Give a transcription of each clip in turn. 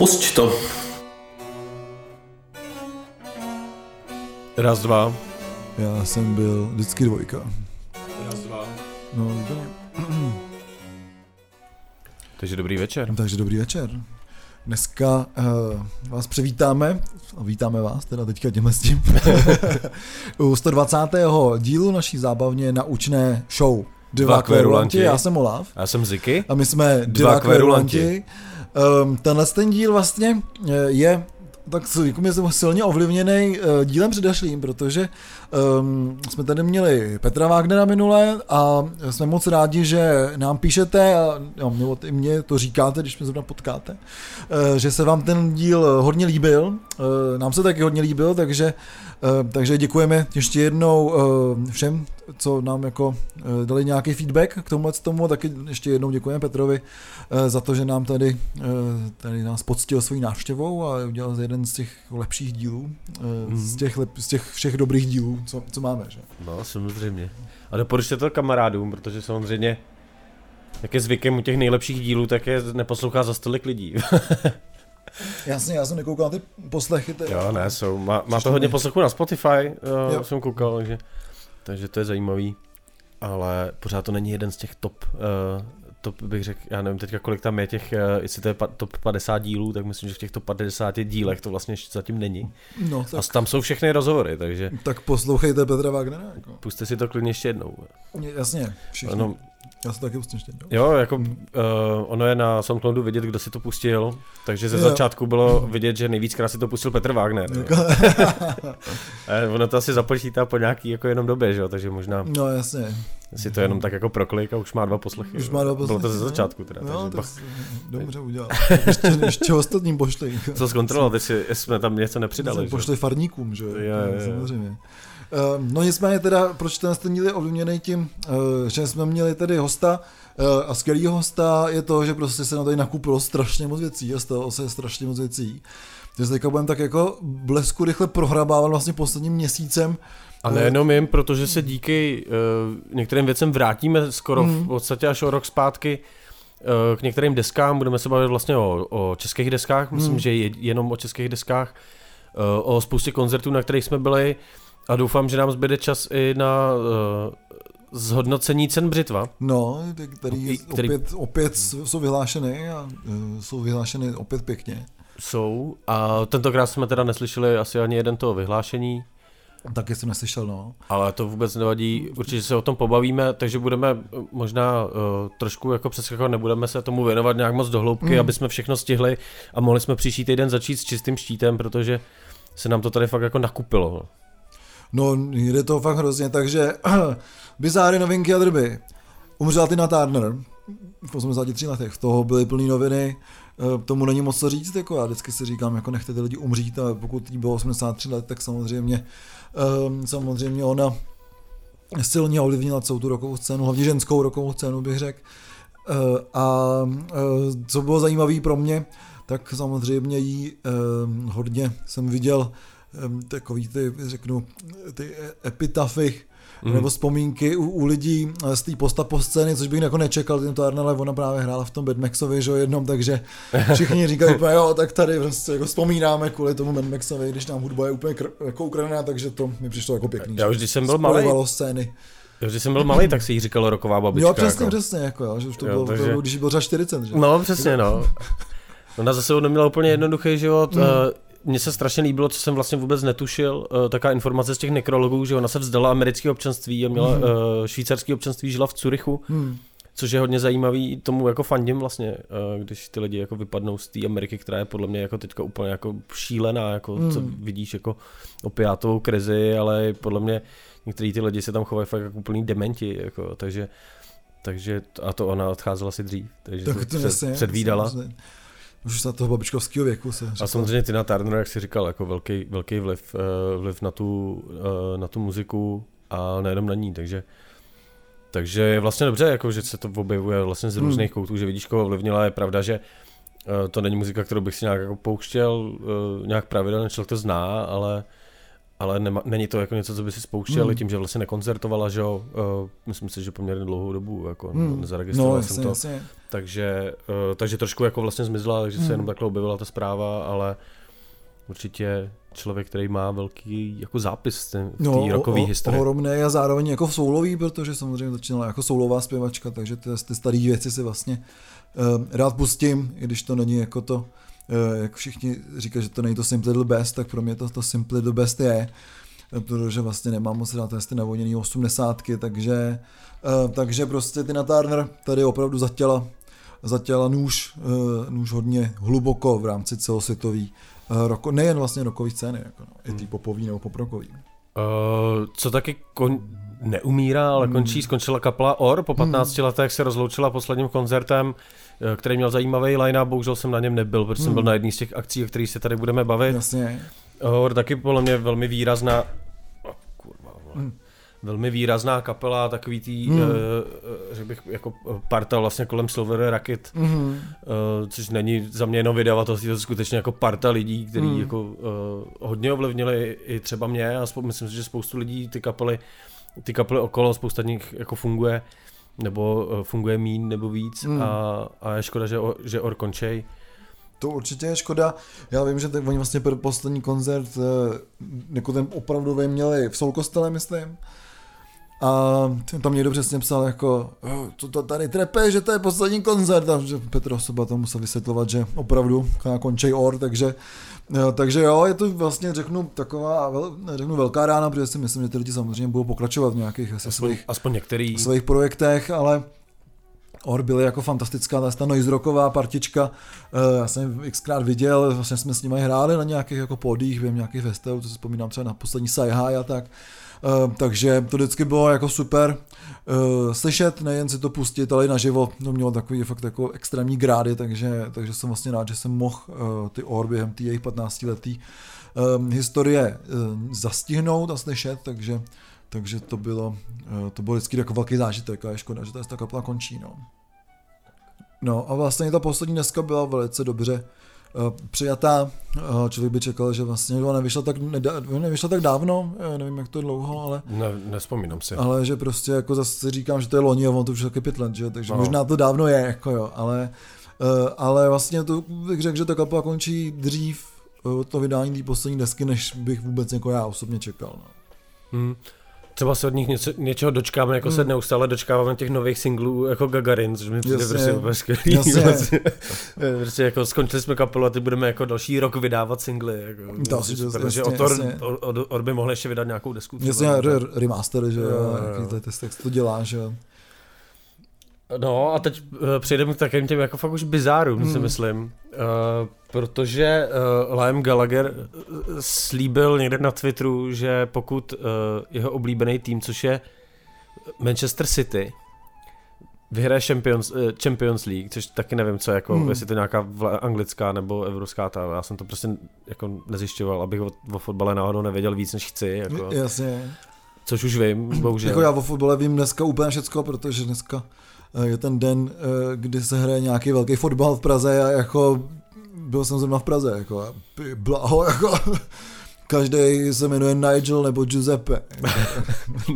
Pusť to. Raz, dva. Já jsem byl vždycky dvojka. Raz, dva. No, úplně. Takže dobrý večer. Takže dobrý večer. Dneska uh, vás přivítáme, a vítáme vás teda teďka těmhle s tím, u 120. dílu naší zábavně naučné show. Dva kverulanti, já jsem Olaf. Já jsem Ziky. A my jsme Dva kverulanti. Um, tenhle ten díl vlastně eh, je tak jako je silně ovlivněný uh, dílem předešlým, protože um, jsme tady měli Petra Wagnera minule a jsme moc rádi, že nám píšete a jo, nebo i mě to říkáte, když mě zrovna potkáte, uh, že se vám ten díl hodně líbil, uh, nám se taky hodně líbil, takže Uh, takže děkujeme ještě jednou uh, všem, co nám jako uh, dali nějaký feedback k tomuhle tomu, taky ještě jednou děkujeme Petrovi uh, za to, že nám tady, uh, tady nás poctil svojí návštěvou a udělal jeden z těch lepších dílů, uh, z, těch lep, z těch všech dobrých dílů, co, co máme. Že? No, samozřejmě. A doporučte to kamarádům, protože samozřejmě jak je zvykem u těch nejlepších dílů, tak je neposlouchá za stolik lidí. Jasně, já jsem nekoukal na ty poslechy. Teda. jo, ne, jsou. Má, má to hodně poslechů na Spotify, jo, Jo. jsem koukal, takže, takže to je zajímavý. Ale pořád to není jeden z těch top, uh, top bych řekl, já nevím teďka kolik tam je těch, uh, jestli to je pa, top 50 dílů, tak myslím, že v těch top 50 dílech to vlastně ještě zatím není. No, A tak, tam jsou všechny rozhovory, takže tak poslouchejte Petra Wagnera. Jako. puste si to klidně ještě jednou. Jasně, všichni. Ono, Já se taky pustím ještě. Jo, jako uh, ono je na SoundCloudu vidět, kdo si to pustil, takže ze Jo. začátku bylo vidět, že nejvíckrát si to pustil Petr Wagner. Eh, ono to asi započítá po nějaký jako jenom době, že jo, takže možná No jasně. si to jenom tak jako proklik a už má dva poslechy. Už má dva Bylo to poslechy, ze no. začátku teda, No, takže tak bach, dobře udělal. Ještě, ještě ostatním pošli. co zkontrolovat, jestli, jsme tam něco nepřidali. Pošli farníkům, že jo? Samozřejmě. No nicméně teda, proč ten díl je ovlivněný tím, uh, že jsme měli tady hosta uh, a skvělý hosta je to, že prostě se na tady nakupilo strašně moc věcí a stalo se strašně moc věcí. Takže teďka budeme tak jako blesku rychle prohrabávat vlastně posledním měsícem. A nejenom jim, protože se díky uh, některým věcem vrátíme skoro Hmm. v podstatě až o rok zpátky uh, k některým deskám. Budeme se bavit vlastně o, o českých deskách, myslím, Hmm. že je, jenom o českých deskách, uh, o spoustě koncertů, na kterých jsme byli a doufám, že nám zbyde čas i na uh, zhodnocení cen Břitva. No, který, Který- opět, opět jsou vyhlášeny a uh, jsou vyhlášeny opět pěkně. Jsou a tentokrát jsme teda neslyšeli asi ani jeden toho vyhlášení, Taky jsem neslyšel, no. ale to vůbec nevadí, určitě se o tom pobavíme, takže budeme eh, možná uh, trošku jako přeskakovat, nebudeme se tomu věnovat nějak moc dohloubky, mm. aby jsme všechno stihli a mohli jsme příští týden začít s čistým štítem, protože se nám to tady fakt jako nakupilo. No, jde to fakt hrozně, takže bizáry, novinky a drby. Umřela Tina Turner v 83 letech, toho byly plný noviny, eh, tomu není moc co říct, jako já vždycky si říkám, jako nechte ty lidi umřít a pokud jí bylo 83 let, tak samozřejmě, um, samozřejmě ona silně ovlivnila celou tu rokovou scénu, hlavně ženskou rokovou scénu bych řekl. Eh, A eh, co bylo zajímavé pro mě, tak samozřejmě jí eh, hodně jsem viděl takový ty, řeknu, ty epitafy, mm. nebo vzpomínky u, u lidí eh, z té postapo scény, což bych jako nečekal, tím to Arna, ale ona právě hrála v tom Mad Maxovi, že jo, jednom, takže všichni říkají úplně, jo, tak tady prostě jako vzpomínáme kvůli tomu Mad Maxovi, když nám hudba je úplně kr- jako ukradená, takže to mi přišlo jako pěkný. Já už když jsem byl malý, scény. už když jsem byl malý, tak si jí říkalo roková babička. Jo, přesně, jako. přesně, jako jo, že už to Jo, bylo, takže- to bylo, když jí bylo třeba 40, že? No, přesně, no. Ona zase neměla úplně jednoduchý život. Mm. Mm. Mně se strašně líbilo, co jsem vlastně vůbec netušil, eh, taková informace z těch nekrologů, že ona se vzdala amerického občanství a měla Mhm. mm. švýcarské občanství, žila v Curychu, Hmm. což je hodně zajímavý, tomu jako fandím vlastně, eh, když ty lidi jako vypadnou z té Ameriky, která je podle mě jako teďka úplně jako šílená, jako Mm. co vidíš jako opiátovou krizi, ale podle mě některý ty lidi se tam chovají fakt jako úplný dementi, jako, takže takže a to ona odcházela si dřív, takže Tak to před, jasně, předvídala. samozřejmě. Už za toho babičkovského věku se A samozřejmě Tina Turner, jak jsi říkal, jako velký, velký vliv, eh, vliv na, tu, eh, na tu muziku a nejenom na ní, takže takže je vlastně dobře, jako, že se to objevuje vlastně z Hmm. různých koutů, že vidíš, koho ovlivnila, je pravda, že eh, to není muzika, kterou bych si nějak jako pouštěl, nějak pravidelně, člověk to zná, ale ale nema, není to jako něco, co by si spouštěl, Hmm. tím, že vlastně nekoncertovala, že jo, uh, myslím si, že poměrně dlouhou dobu, jako Hmm. nezaregistroval No, jsem jasně, to, jasně. takže, uh, takže trošku jako vlastně zmizla, takže se Hmm. jenom takhle objevila ta zpráva, ale určitě člověk, který má velký jako zápis v té No, rokové historii. Ohromné a zároveň jako v soulový, protože samozřejmě začínala jako soulová zpěvačka, takže ty, ty staré věci si vlastně uh, rád pustím, i když to není jako to, jak všichni říkají, že to není to Simply the Best, tak pro mě to, to Simply the Best je, eh, protože vlastně nemám moc rád ty navoněný osmdesátky, takže, uh, takže prostě Tina Turner tady opravdu zatěla, zatěla nůž, nůž hodně hluboko v rámci celosvětový roko, nejen vlastně rokový scény, jako no, i tý popový nebo poprokový. Uh, co taky kon... neumírá, ale Hmm. končí, skončila kapela OR, po 15 letech se rozloučila posledním koncertem, eh, který měl zajímavý line bohužel jsem na něm nebyl, protože jsem Hmm. byl na jedné z těch akcí, o kterých se tady budeme bavit. Jasně. OR taky podle mě velmi výrazná, oh, kurva, vole. Hmm. velmi výrazná kapela, takový tý, Hmm. uh, řekl bych, jako parta vlastně kolem Silver Racket, Mm-hmm. uh, což není za mě jenom vydavatelství, to je skutečně jako parta lidí, kteří Hmm. jako uh, hodně ovlivnili i třeba mě a spou- myslím si, že spoustu lidí ty kapely, ty kapely okolo, spousta nich jako funguje nebo uh, funguje mín nebo víc Hmm. a, a je škoda, že, že Or končej. To určitě je škoda. Já vím, že tak oni vlastně pr- poslední koncert, eh, jako ten opravdový měli v Soul kostele, myslím. A tam někdo přesně psal jako, "Jo, co to tady trepe, že to je poslední koncert. A že Petr Osoba to musel vysvětlovat, že opravdu končej or, takže, takže jo, je to vlastně, řeknu, taková, vel, řeknu velká rána, protože si myslím, že ty lidi samozřejmě budou pokračovat v nějakých asi Aspoň, svých aspoň některý. svých projektech, ale Or byly jako fantastická, ta, ta noise rocková partička, eh, já jsem xkrát viděl, vlastně jsme s nimi hráli na nějakých jako podích, vím, nějakých festivalů, to si vzpomínám třeba na poslední Sci a tak, takže to vždycky bylo jako super eh, slyšet, nejen si to pustit, ale i naživo, to mělo takový fakt jako extrémní grády, takže, takže jsem vlastně rád, že jsem mohl eh, ty Or během té jejich 15 letý historie eh, zastihnout a slyšet, takže takže to bylo, eh, to bylo vždycky jako velký zážitek a je škoda, že ta kapela končí. No. no a vlastně ta poslední dneska byla velice dobře přijatá. Uh, člověk by čekal, že vlastně ona nevyšla tak, nevyšla tak dávno, nevím jak to je dlouho, ale, Ne, nespomínám si. ale že prostě jako zase říkám, že to je loni a on to už taky pět let, že? takže No. možná to dávno je, jako jo, ale, uh, ale vlastně to bych řekl, že ta kapela končí dřív to vydání té poslední desky, než bych vůbec jako já osobně čekal. No. Hmm. Třeba se od nich něco, něčeho dočkáme, jako hmm. se Hmm. neustále dočkáváme těch nových singlů jako Gagarin, což mi přijde prostě úplně skvělý. Vlastně. prostě jako skončili jsme kapelu a ty budeme jako další rok vydávat singly. Jako, To asi- super, jasně, že Otor. Or, Or, Or, by mohl ještě vydat nějakou desku. Jasně, re- remaster, že Jo, jo, jo, jo. jaký to, tak to dělá, že jo. No a teď uh, přejdeme k takovým těm jako fakt už bizárům, hmm. si myslím. Uh, protože uh, Liam Gallagher slíbil někde na Twitteru, že pokud uh, jeho oblíbený tým, což je Manchester City, vyhraje Champions, uh, Champions League, což taky nevím, co jako, hmm. Jestli to nějaká anglická nebo evropská, ta, já jsem to prostě jako nezjišťoval, abych o, o fotbale náhodou nevěděl víc, než chci, jako, Jasně. což už vím, bohužel. Jako já o fotbale vím dneska úplně všecko, protože dneska eh, je ten den, eh, kdy se hraje nějaký velký fotbal v Praze a jako byl jsem zrovna v Praze, jako a blaho, jako každý se jmenuje Nigel nebo Giuseppe.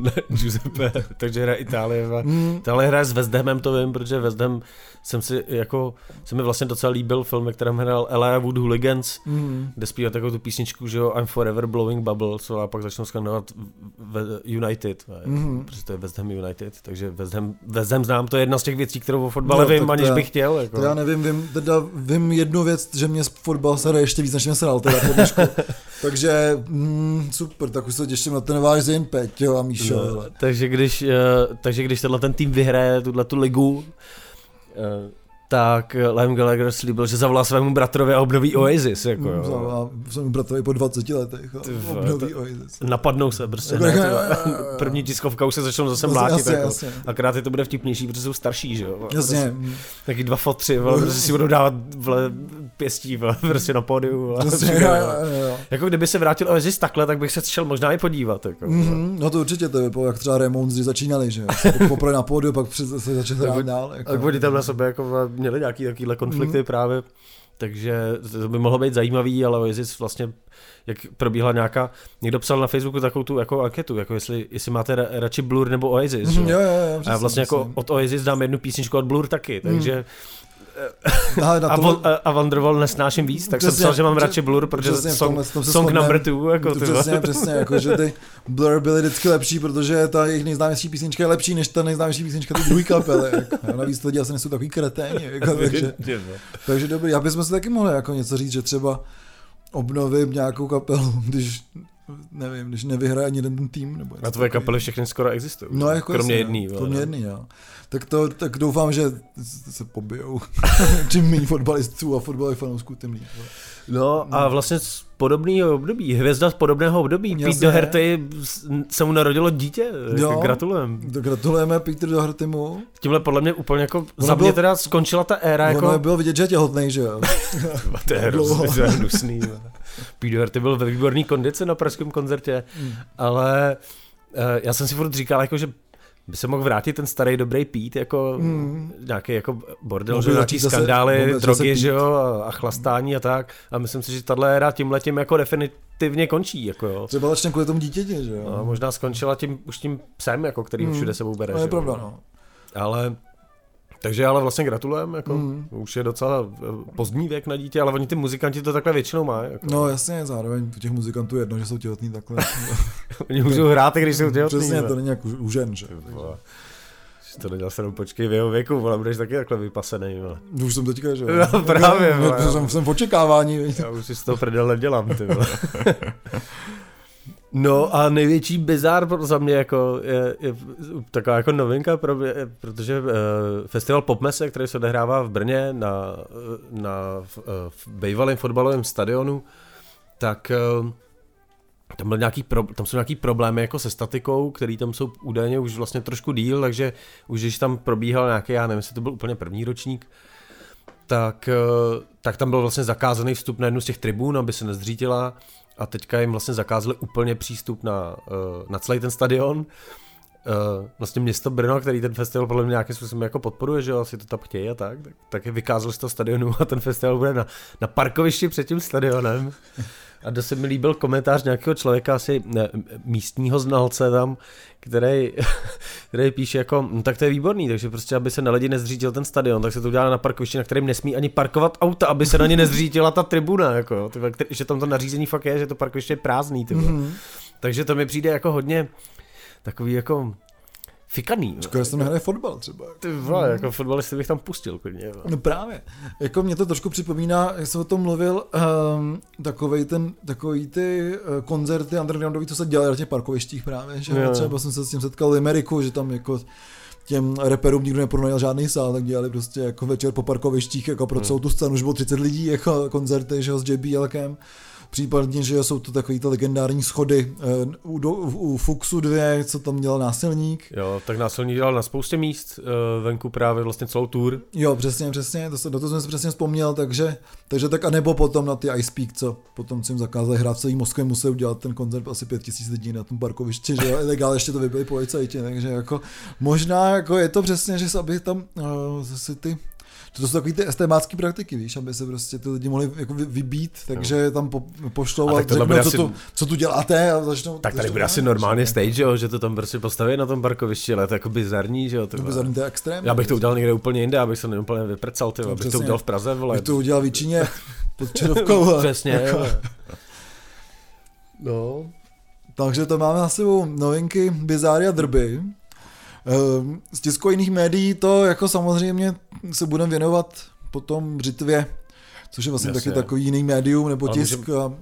Ne, Giuseppe, takže hraje Itálie. Hmm. Itálie hraje s West Hamem, to vím, protože West Ham jsem si jako, se mi vlastně docela líbil film, ve kterém hrál Ella Wood Hooligans, Hmm. kde zpívá takovou tu písničku, že jo, I'm forever blowing bubbles, a pak začnou skandovat United, Mhm. protože to je West Ham United, takže West Ham, West Ham znám, to je jedna z těch věcí, kterou o fotbale No, vím, aniž to- bych chtěl. Jako. Já nevím, vím, teda vím jednu věc, že mě fotbal se ještě víc, než mě sral teda po dnešku. Takže mm, super, tak už se těším na ten váš zin, Peťo a Míšo. No, takže, když, eh, takže když tenhle ten tým vyhraje tuhle tu ligu, eh, tak Liam Gallagher slíbil, že zavolá svému bratrovi a obnoví Oasis. Jako, jo. A jsem bratrovi po 20 letech. A obnoví to- Oasis. Napadnou se prostě. Jako- Ne, to, jo. první tiskovka už se začnou zase Jasně, mlátit. jasně, jako. jasně. Akorát je to bude vtipnější, protože jsou starší, že jo. Jasně. Prostě, taky dva fotři, vole, prostě si budou dávat vole, pěstí vole, prostě na pódiu. vole, Jasně, jo, jo, jo. Jako kdyby se vrátil Oasis takhle, tak bych se šel možná i podívat. Jako, Mhm, no to určitě to vypadalo, jak třeba Ramones, když začínali, že jo. Poprvé na pódiu, pak se začali Tak hrát dál. Jako. Tak oni tam na sobě jako měli nějaký takovýhle konflikty Mhm. právě. takže to by mohlo být zajímavý, ale Oasis vlastně, jak probíhala nějaká, někdo psal na Facebooku takovou tu jako anketu, jako jestli, jestli máte ra, radši Blur nebo Oasis. Mhm, jo, jo, jo, a přesně, vlastně jako přesně. od Oasis dám jednu písničku od Blur taky, takže Ale na a, to- von, a, a Wonderwall nesnáším víc, tak jsem Přesně, psal, že mám radši Blur, protože přesně, song, tomhle se song number two, jako přesně, vole. přesně, jako, že ty Blur byly vždycky lepší, protože ta jejich nejznámější písnička je lepší než ta nejznámější písnička ty druhý kapely. Jako. A navíc to lidi asi nejsou takový kreténi. Jako, takže, takže dobrý, já bychom si taky mohli jako něco říct, že třeba obnovím nějakou kapelu, když nevím, když nevyhraje ani jeden ten tým. Nebo A tvoje kapely všechny skoro existují. No, jako kromě jasně, jedný. no. Kromě jedný, jo. Tak, to, tak doufám, že se pobijou. Čím méně fotbalistů a fotbalových fanoušků, tím líp. No a vlastně z podobného období, hvězda z podobného období, Jasně. Pete Doherty se mu narodilo dítě, Jo. jako gratulujem. Tak Gratulujeme Peter Dohertymu. Tímhle podle mě úplně jako, Ono za mě bylo- teda skončila ta éra Jako... jako, Ono bylo vidět, že je těhotnej, že jo. to je hrozný, to je hnusný. Pete Doherty byl ve výborný kondici na pražském koncertě, Mm. ale eh, já jsem si furt říkal, jako, že by se mohl vrátit ten starý dobrý Pete, jako Mm. nějaký jako bordel, že nějaký zase- skandály, drogy, že jo, a, a chlastání a tak. A myslím si, že tahle éra tím letím jako definitivně končí, jako jo. Třeba začne kvůli tomu dítěti, že jo. No, a možná skončila tím, už tím psem, jako, který Mm. všude sebou bere. To že je jo. pravda, no. Ale takže ale vlastně gratulujem, jako Mm. už je docela eh, pozdní věk na dítě, ale oni ty muzikanti to takhle většinou mají. Jako. No jasně, zároveň u těch muzikantů je jedno, že jsou těhotní takhle. Oni můžou hrát, když jsou těhotný. Přesně, to není jak u, žen, že? Vole. To nedělal se počkej v jeho věku, ale budeš taky takhle vypasený. Vole. Už jsem teďka, že jo. No, právě, Já- vole. Jsem, jsem v očekávání. Já už si z toho prdel nedělám, ty. No a největší bizár za mě jako je, je taková jako novinka, pro mě, protože uh, festival Popmese, který se odehrává v Brně na, eh, na v, uh, v bývalém fotbalovém stadionu, tak uh, tam, byl nějaký pro, tam jsou nějaký problémy jako se statikou, který tam jsou údajně už vlastně trošku díl, takže už když tam probíhal nějaký, já nevím, jestli to byl úplně první ročník, tak, eh, tak tam byl vlastně zakázaný vstup na jednu z těch tribun, aby se nezřítila a teďka jim vlastně zakázali úplně přístup na, eh, na celý ten stadion. Eh, Vlastně město Brno, který ten festival podle mě nějakým způsobem jako podporuje, že asi to tam chtějí a tak, tak, tak je vykázali z toho stadionu a ten festival bude na, na parkovišti před tím stadionem. A dost se mi líbil komentář nějakého člověka, asi ne, místního znalce tam, který, který píše jako, "No, tak to je výborný, takže prostě, aby se na lidi nezřítil ten stadion, tak se to udělá na parkovišti, na kterém nesmí ani parkovat auta, aby se na ně nezřítila ta tribuna, jako, jo, který, že tam to nařízení fakt je, že to parkoviště je prázdný. Mhm. Takže to mi přijde jako hodně takový jako fikaný. Škoda, že se nehraje fotbal třeba. Ty vole, jako fotbalisty bych tam pustil klidně. vole. No právě. Jako mě to trošku připomíná, jak jsem o tom mluvil, um, takovej ten, takový ty uh, koncerty undergroundový, co se dělají na těch parkovištích právě, že Jo, jo. třeba jsem se s tím setkal v Ameriku, že tam jako těm reperům nikdo nepronajal žádný sál, tak dělali prostě jako večer po parkovištích, jako pro Hmm. celou tu scénu, už bylo 30 lidí, jako koncerty, že jo, s JBLkem. Případně, že jsou to takový ty legendární schody eh, u, do, u Fuxu 2, co tam dělal násilník. Jo, tak násilník dělal na spoustě míst, eh, venku právě vlastně celou tour. Jo, přesně, přesně, to, se, na to jsem si přesně vzpomněl, takže, takže tak a nebo potom na ty Ice Peak, co potom si jim zakázali hrát v celý Moskvě, museli udělat ten koncert asi pět tisíc lidí na tom parkovišti, že jo, ilegál ještě to vybili policajti, takže jako možná jako je to přesně, že aby tam uh, si ty to jsou takový ty estémácké praktiky, víš, aby se prostě ty lidi mohli jako vy- vybít, takže tam po, pošlou A a, řeknou, bude co, asi- tu, co tu děláte a začnou... Tak tady bude asi normálně že? stage, jo, že to tam prostě postaví na tom parkovišti, ale to je jako bizarní, že jo. To zadný, to je extrém. Já bych to udělal někde úplně jinde, abych se úplně vyprcal, ty, abych to udělal v Praze, vole. Bych to udělal v Číně pod Čerovkou. Přesně, jo. No, Takže to máme na sebou novinky Bizáry a Drby. Ehm, Z tisku jiných médií to jako samozřejmě se budeme věnovat potom Břitvě, což je vlastně Jasně. taky takový jiný médium nebo Ale tisk. A,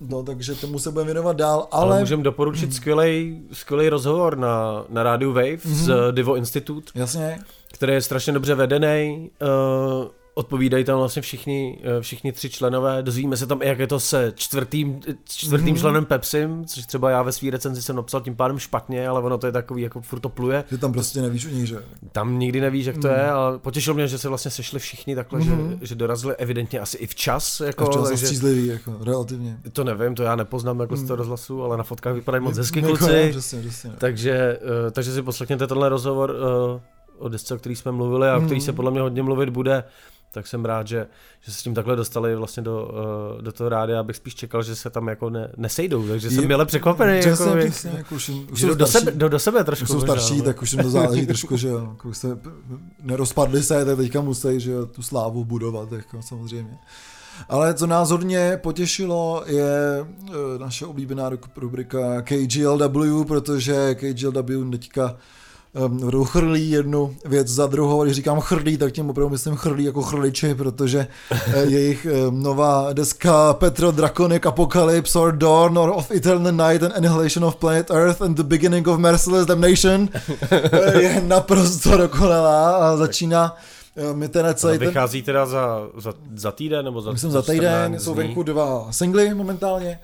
no, takže tomu se budeme věnovat dál, ale, ale... můžeme doporučit skvělej, skvělej rozhovor na, na rádiu Wave mm-hmm. z Divo Institute, Jasně, který je strašně dobře vedený. Uh, odpovídají tam vlastně všichni, eh, všichni tři členové. Dozvíme se tam, i jak je to se čtvrtým, čtvrtým Mhm. mm-hmm. členem Pepsim, což třeba já ve své recenzi jsem napsal tím pádem špatně, ale ono to je takový, jako furt to pluje. že tam prostě nevíš o nich, že? Tam nikdy nevíš, jak to Mhm. je, ale potěšilo mě, že se vlastně sešli všichni takhle, Mhm. že, že dorazili evidentně asi i včas. Jako, A včas takže, střízlivý, jako, relativně. to nevím, to já nepoznám jako z Mhm. toho rozhlasu, ale na fotkách vypadají moc hezky Jako, kluci. jo, Přesně, přesně. Takže, eh, takže si poslechněte tenhle rozhovor eh, o desce, o který jsme mluvili a o který Mhm. se podle mě hodně mluvit bude. Tak jsem rád, že, že se s tím takhle dostali vlastně do, uh, do toho rádia, abych spíš čekal, že se tam jako ne, nesejdou, takže jsem měl překvapený. Přesně, jako, přesně, jako už, jim- už že jsou do starší. sebe, jdou do sebe trošku. Už jsou možná, starší, no. tak už jim to záleží trošku, že jo, jako se nerozpadli se, tak teďka musí, že jo, tu slávu budovat, jako samozřejmě. Ale co nás hodně potěšilo, je eh, naše oblíbená rubrika KGLW, protože KGLW teďka um, budou chrlí jednu věc za druhou. Když říkám chrlí, tak tím opravdu myslím chrlí jako chrliči, protože eh, jejich um, nová deska Petro Draconic Apocalypse or Dawn or of Eternal Night and Annihilation of Planet Earth and the Beginning of Merciless Damnation eh, je naprosto dokonalá a začíná mi ten celý ten vychází teda za, za, za týden nebo za Myslím za týden, 14 jsou venku dva singly momentálně.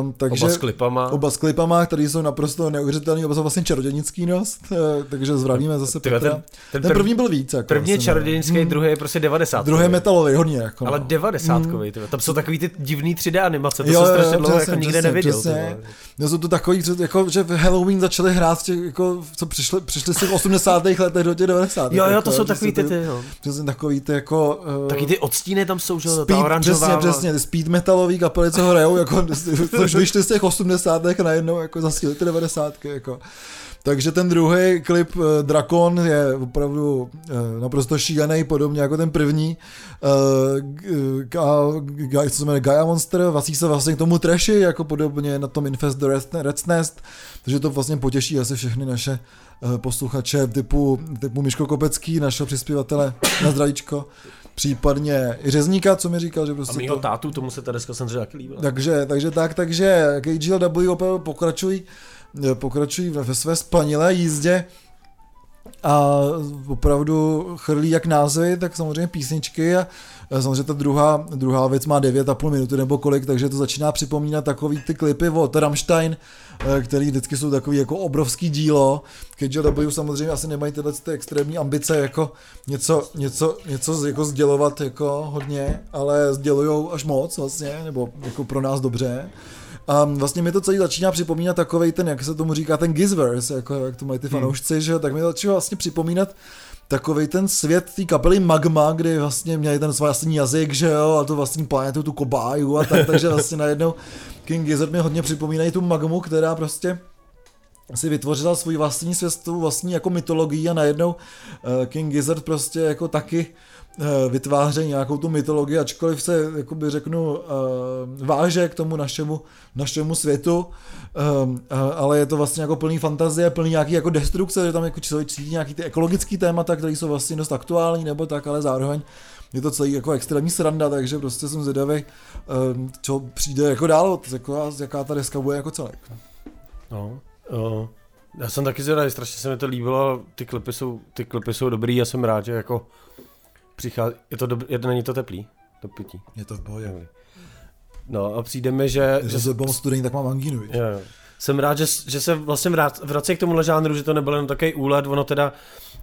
Um, takže Oba s klipama. Oba s klipama, které jsou naprosto neuvěřitelné, oba jsou vlastně čarodějnický nost, eh, takže zdravíme zase Petra. ten, Ten, ten, prv, první byl víc. Jako, první je jsem- čarodějnický, Hmm. druhý je prostě 90. Druhý je metalový, hodně. Jako, Ale no. 90 mm. Tam jsou takový ty divný 3D animace, to Jo, jsem jo, strašně dlouho jako nikde přesně, neviděl. přesně. No, jsou to takový, že- jako, že v Halloween začali hrát, v těch, jako, co přišli, přišli z těch 80. letech do těch 90. Jo, jo, jako, to jsou takový ty, to- ty, no. Přesně takový ty jako... Uh, Taky ty odstíny tam jsou, že jo, ta oranžová. přesně, přesně, ty speed metalový kapely, co hrajou, jako, což vyšly z těch 80. a najednou jako zasíli ty 90. Jako. Takže ten druhý klip eh, Drakon je opravdu eh, naprosto šílený, podobně jako ten první. Eh, Ga- co se jmenuje Gaia Monster, vasí se vlastně k tomu trashy, jako podobně na tom Infest the Red- Red's Nest, takže to vlastně potěší asi všechny naše posluchače typu, typu Miško Kopecký, našeho přispěvatele na zdravíčko, případně i Řezníka, co mi říkal, že A prostě mýho to, tátu, tomu se ta deska samozřejmě taky líbila. takže, takže tak, takže KGLW opravdu pokračují, pokračují ve ve své spanilé jízdě a opravdu chrlí jak názvy, tak samozřejmě písničky a samozřejmě ta druhá, druhá věc má 9,5 minuty nebo kolik, takže to začíná připomínat takový ty klipy od Rammstein, eh, který vždycky jsou takový jako obrovský dílo. KGLW samozřejmě asi nemají tyhle ty extrémní ambice jako něco, něco, něco jako sdělovat jako hodně, ale sdělujou až moc vlastně, nebo jako pro nás dobře. A vlastně mi to celý začíná připomínat takovej ten, jak se tomu říká, ten Gizverse, jako jak to mají ty fanoušci, že jo, tak mi to začíná vlastně připomínat takovej ten svět té kapely Magma, kdy vlastně měli ten svůj vlastní jazyk, že jo, a tu vlastní planetu, tu kobáju a tak, takže vlastně najednou King Gizzard mi hodně připomínají tu Magmu, která prostě si vytvořila svůj vlastní svět, svou vlastní jako mytologii a najednou uh, King Gizzard prostě jako taky uh, vytváří nějakou tu mytologii, ačkoliv se, jakoby řeknu, uh, váže k tomu našemu, našemu světu, um, uh, ale je to vlastně jako plný fantazie, plný nějaký jako destrukce, že tam jako člověk cítí nějaký ty ekologický témata, které jsou vlastně dost aktuální nebo tak, ale zároveň je to celý jako extrémní sranda, takže prostě jsem zvědavý, um, co přijde jako dál, jako, jaká ta deska bude jako celek. No, uh, já jsem taky zvědavý, strašně se mi to líbilo, ty klipy jsou, ty klipy jsou dobrý, já jsem rád, že jako přichází, je to dobrý, je, není to teplý, to pití. Je to v pohodě. No a přijde mi, že, Že se byl studený, tak mám angínu. Jo, jo. Jsem rád, že, že se vlastně vrací k tomuhle žánru, že to nebyl jen takový úlet, ono teda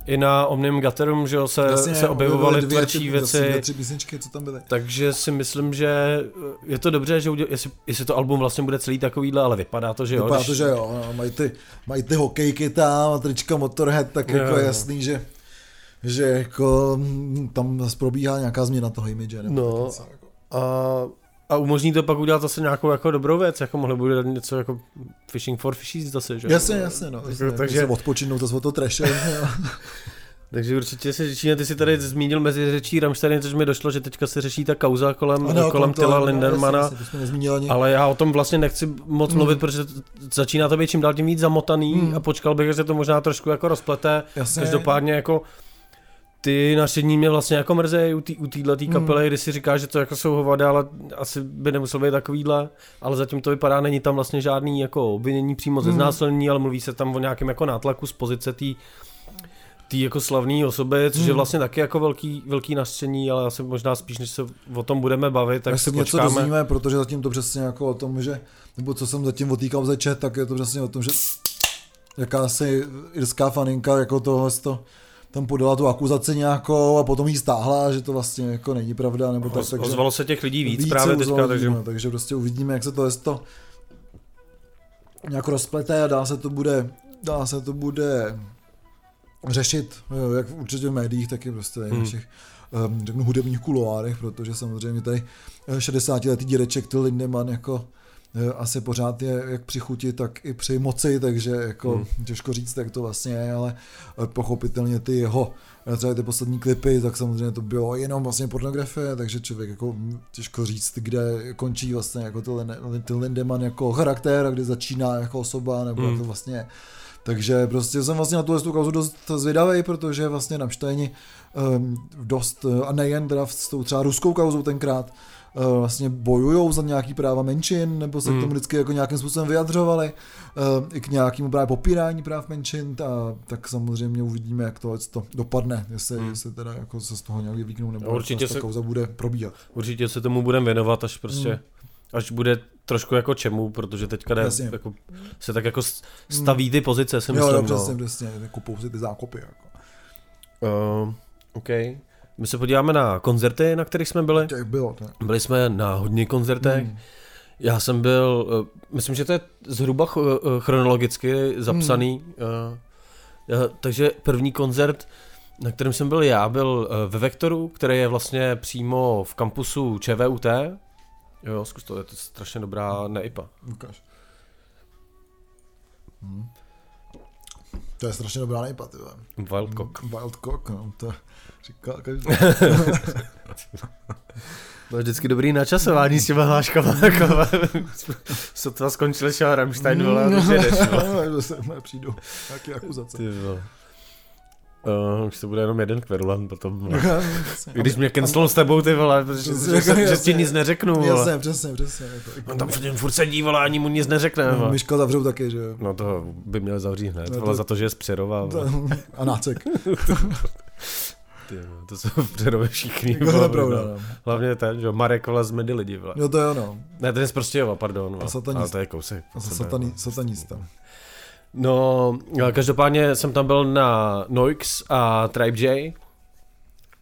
i na Omnium Gatherum, že jo, se, Jasně, se objevovaly dvě, tvrdší ty- věci. Dvě, tři písničky, co tam byly. Takže si myslím, že je to dobře, že uděl, jestli, jestli to album vlastně bude celý takovýhle, ale vypadá to, že jo. Vypadá když- to, že jo, no, mají ty, mají ty hokejky tam a trička Motorhead, tak Jo, jako jasný, že že jako mm, tam zase probíhá nějaká změna toho image. Nebo No. něco, jako. A, a umožní to pak udělat zase nějakou jako dobrou věc, jako mohli by udělat něco jako Fishing for Fishies zase, že? Jasně, jasně, no. Jasně, takže- takže se odpočinout to od toho trashe. Takže určitě se řeší, ty si tady zmínil mezi řečí Rammstein, což mi došlo, že teďka se řeší ta kauza kolem, Ano, kolem Tila no, Lindermana. Ale já o tom vlastně nechci moc Hmm. mluvit, protože t- začíná to být čím dál tím víc zamotaný Hmm. a počkal bych, že se to možná trošku jako rozplete. Jasně. Každopádně jako ty nařední mě vlastně jako mrzejí u, tý, u téhle tý Hmm. kapely, kdy si říkáš, že to jako jsou hovady, ale asi by nemusel být takovýhle, ale zatím to vypadá, není tam vlastně žádný jako obvinění přímo ze Hmm. znásilnění, ale mluví se tam o nějakém jako nátlaku z pozice té tý jako slavné osoby, což je Hmm. vlastně taky jako velký, velký nařčení, ale asi možná spíš, než se o tom budeme bavit, tak Tak se něco dozvíme, protože zatím to přesně jako o tom, že, nebo co jsem zatím otýkal ze chat, tak je to přesně o tom, že jakási irská faninka jako tohle to tam podala tu akuzaci nějakou a potom jí stáhla, že to vlastně jako není pravda, nebo tak, takže Ozvalo se těch lidí víc, víc právě teďka, takže... lidí, no, takže prostě uvidíme, jak se to, to nějak rozplete a dá se to bude, dá se to bude řešit, jo, jak určitě v médiích, tak i prostě Hmm. našich um, řeknu, hudebních kuloárech, protože samozřejmě tady 60-letý dědeček Till Lindemann jako asi pořád je jak při chuti, tak i při moci, takže jako hmm. těžko říct, jak to vlastně je, ale pochopitelně ty jeho třeba ty poslední klipy, tak samozřejmě to bylo jenom vlastně pornografie, takže člověk jako těžko říct, kde končí vlastně jako ty Lindemann jako charakter a kde začíná jako osoba, nebo hmm. jak to vlastně je. Takže prostě jsem vlastně na tuhle tu kauzu dost zvědavý, protože vlastně na Štajni um, dost, a nejen teda s tou třeba ruskou kauzou tenkrát, vlastně bojují za nějaký práva menšin, nebo se hmm. k tomu vždycky jako nějakým způsobem vyjadřovali, uh, i k nějakému právě popírání práv menšin, a, tak samozřejmě uvidíme, jak to, to dopadne, jestli, hmm. jestli teda jako se z toho nějak vyvíknou, nebo určitě ta kauza bude probíhat. Určitě se tomu budeme věnovat, až prostě hmm až bude trošku jako čemu, protože teďka ne, jako, se tak jako staví ty pozice, si myslím. Jo, přesně, no. přesně, kupou si ty zákopy. Jako. Uh, OK. My se podíváme na koncerty, na kterých jsme byli. Tak bylo, tak. Byli jsme na hodně koncertech. Hmm. Já jsem byl, uh, myslím, že to je zhruba uh, chronologicky zapsaný. Hmm. Uh, takže první koncert, na kterém jsem byl já, byl ve Vektoru, který je vlastně přímo v kampusu ČVUT, Jo, zkus to, je to strašně dobrá neipa. Ukáž. Hmm. To je strašně dobrá nejpa, ty Wildcock. Wildcock, no, to říká každý. To je vždycky dobrý načasování s těma hláškama, jako, sotva skončil šel Rammstein, vole, a už jedeš, vole. Přijdu, nějaký akuzace. Ty vole. Uh, už to bude jenom jeden kverulant potom. Když mě cancel s tebou, ty vole, protože že, že, že ti nic neřeknu. Vole. Jasně, přesně, přesně. On tam furt, furt sedí, vole, ani mu nic neřekne. No, Myška zavřou taky, že jo. No to by měl zavřít hned, no, to... vole, za to, že je zpřeroval. A nácek. Ty, to jsou v všichni. Jako to je pravda, no. Hlavně ten, že Marek vole z Medy lidi, vole. No to je ono. Ne, ten je prostě jo, pardon. A satanista. Ale to je kousek. A satani, satanista. No, každopádně jsem tam byl na Noix a Tribe J.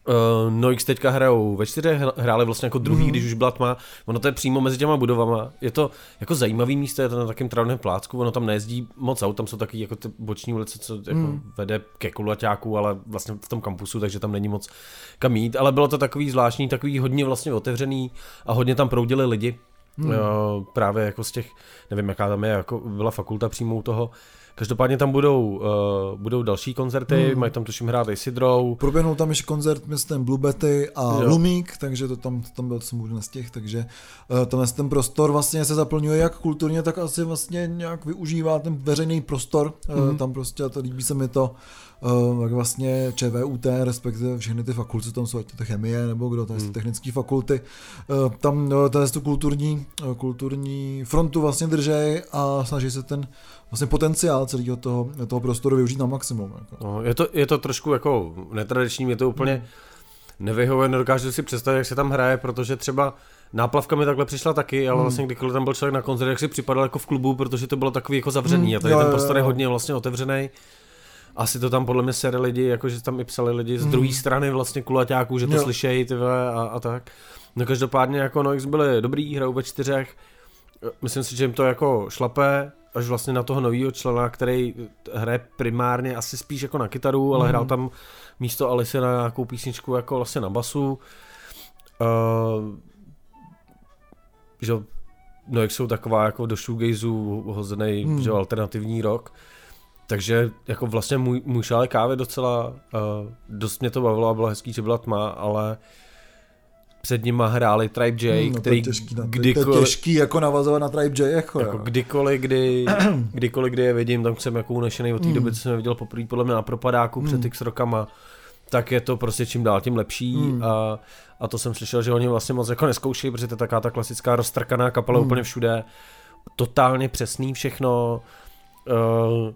Uh, Noix teďka hrajou ve čtyřech, hráli vlastně jako druhý, mm. když už byla tma. Ono to je přímo mezi těma budovama. Je to jako zajímavý místo, je to na takém travném plácku, ono tam nejezdí moc aut, tam jsou taky jako ty boční ulice, co jako mm. vede ke kulaťáku, ale vlastně v tom kampusu, takže tam není moc kam jít. Ale bylo to takový zvláštní, takový hodně vlastně otevřený a hodně tam proudili lidi. Mm. Uh, právě jako z těch, nevím jaká tam je, jako byla fakulta přímo u toho, Každopádně tam budou, uh, budou další koncerty, hmm. mají tam tuším hrát i Sidrou. Proběhnou tam ještě koncert městem Blue Betty a jo. Lumík, takže to tam, to tam byl jsem z těch, takže uh, tenhle ten prostor vlastně se zaplňuje jak kulturně, tak asi vlastně nějak využívá ten veřejný prostor, hmm. uh, tam prostě, to líbí se mi to, uh, jak vlastně ČVUT, respektive všechny ty fakulty, tam jsou ať to chemie nebo kdo, to hmm. technické fakulty, uh, tam uh, to je tu kulturní, uh, kulturní frontu vlastně držej a snaží se ten vlastně potenciál celého toho, toho prostoru využít na maximum. Jako. No, je, to, je to trošku jako netradiční, je to úplně hmm. nevyhovuje, nedokážu si představit, jak se tam hraje, protože třeba Náplavka mi takhle přišla taky, ale hmm. vlastně kdykoliv tam byl člověk na koncert, jak si připadal jako v klubu, protože to bylo takový jako zavřený hmm. a tady jo, ten prostor je hodně vlastně otevřený. Asi to tam podle mě sere lidi, jakože tam i psali lidi z hmm. druhé strany vlastně kulaťáků, že to jo. slyšejí ty a, a, tak. No každopádně jako Noix byli dobrý, hrajou ve čtyřech. Myslím si, že jim to jako šlape, až vlastně na toho nového člena, který hraje primárně asi spíš jako na kytaru, ale mm. hrál tam místo Alice na nějakou písničku jako vlastně na basu. Uh, že no jak jsou taková jako do shoegazu hozený mm. že alternativní rock. Takže jako vlastně můj, můj šále kávy docela, uh, dost mě to bavilo a bylo hezký, že byla tma, ale uh, před nima hráli Tribe J, hmm, no který to je těžký, kdykoliv, to je těžký jako navazovat na Tribe J, jako, jako kdykoliv, kdy, kdykoliv, kdy je vidím, tam jsem jako unešený od té hmm. doby, co jsem viděl poprvé podle mě na propadáku hmm. před x rokama, tak je to prostě čím dál tím lepší hmm. a, a to jsem slyšel, že oni vlastně moc jako neskoušejí, protože to je taká ta klasická roztrkaná kapela hmm. úplně všude, totálně přesný všechno, uh,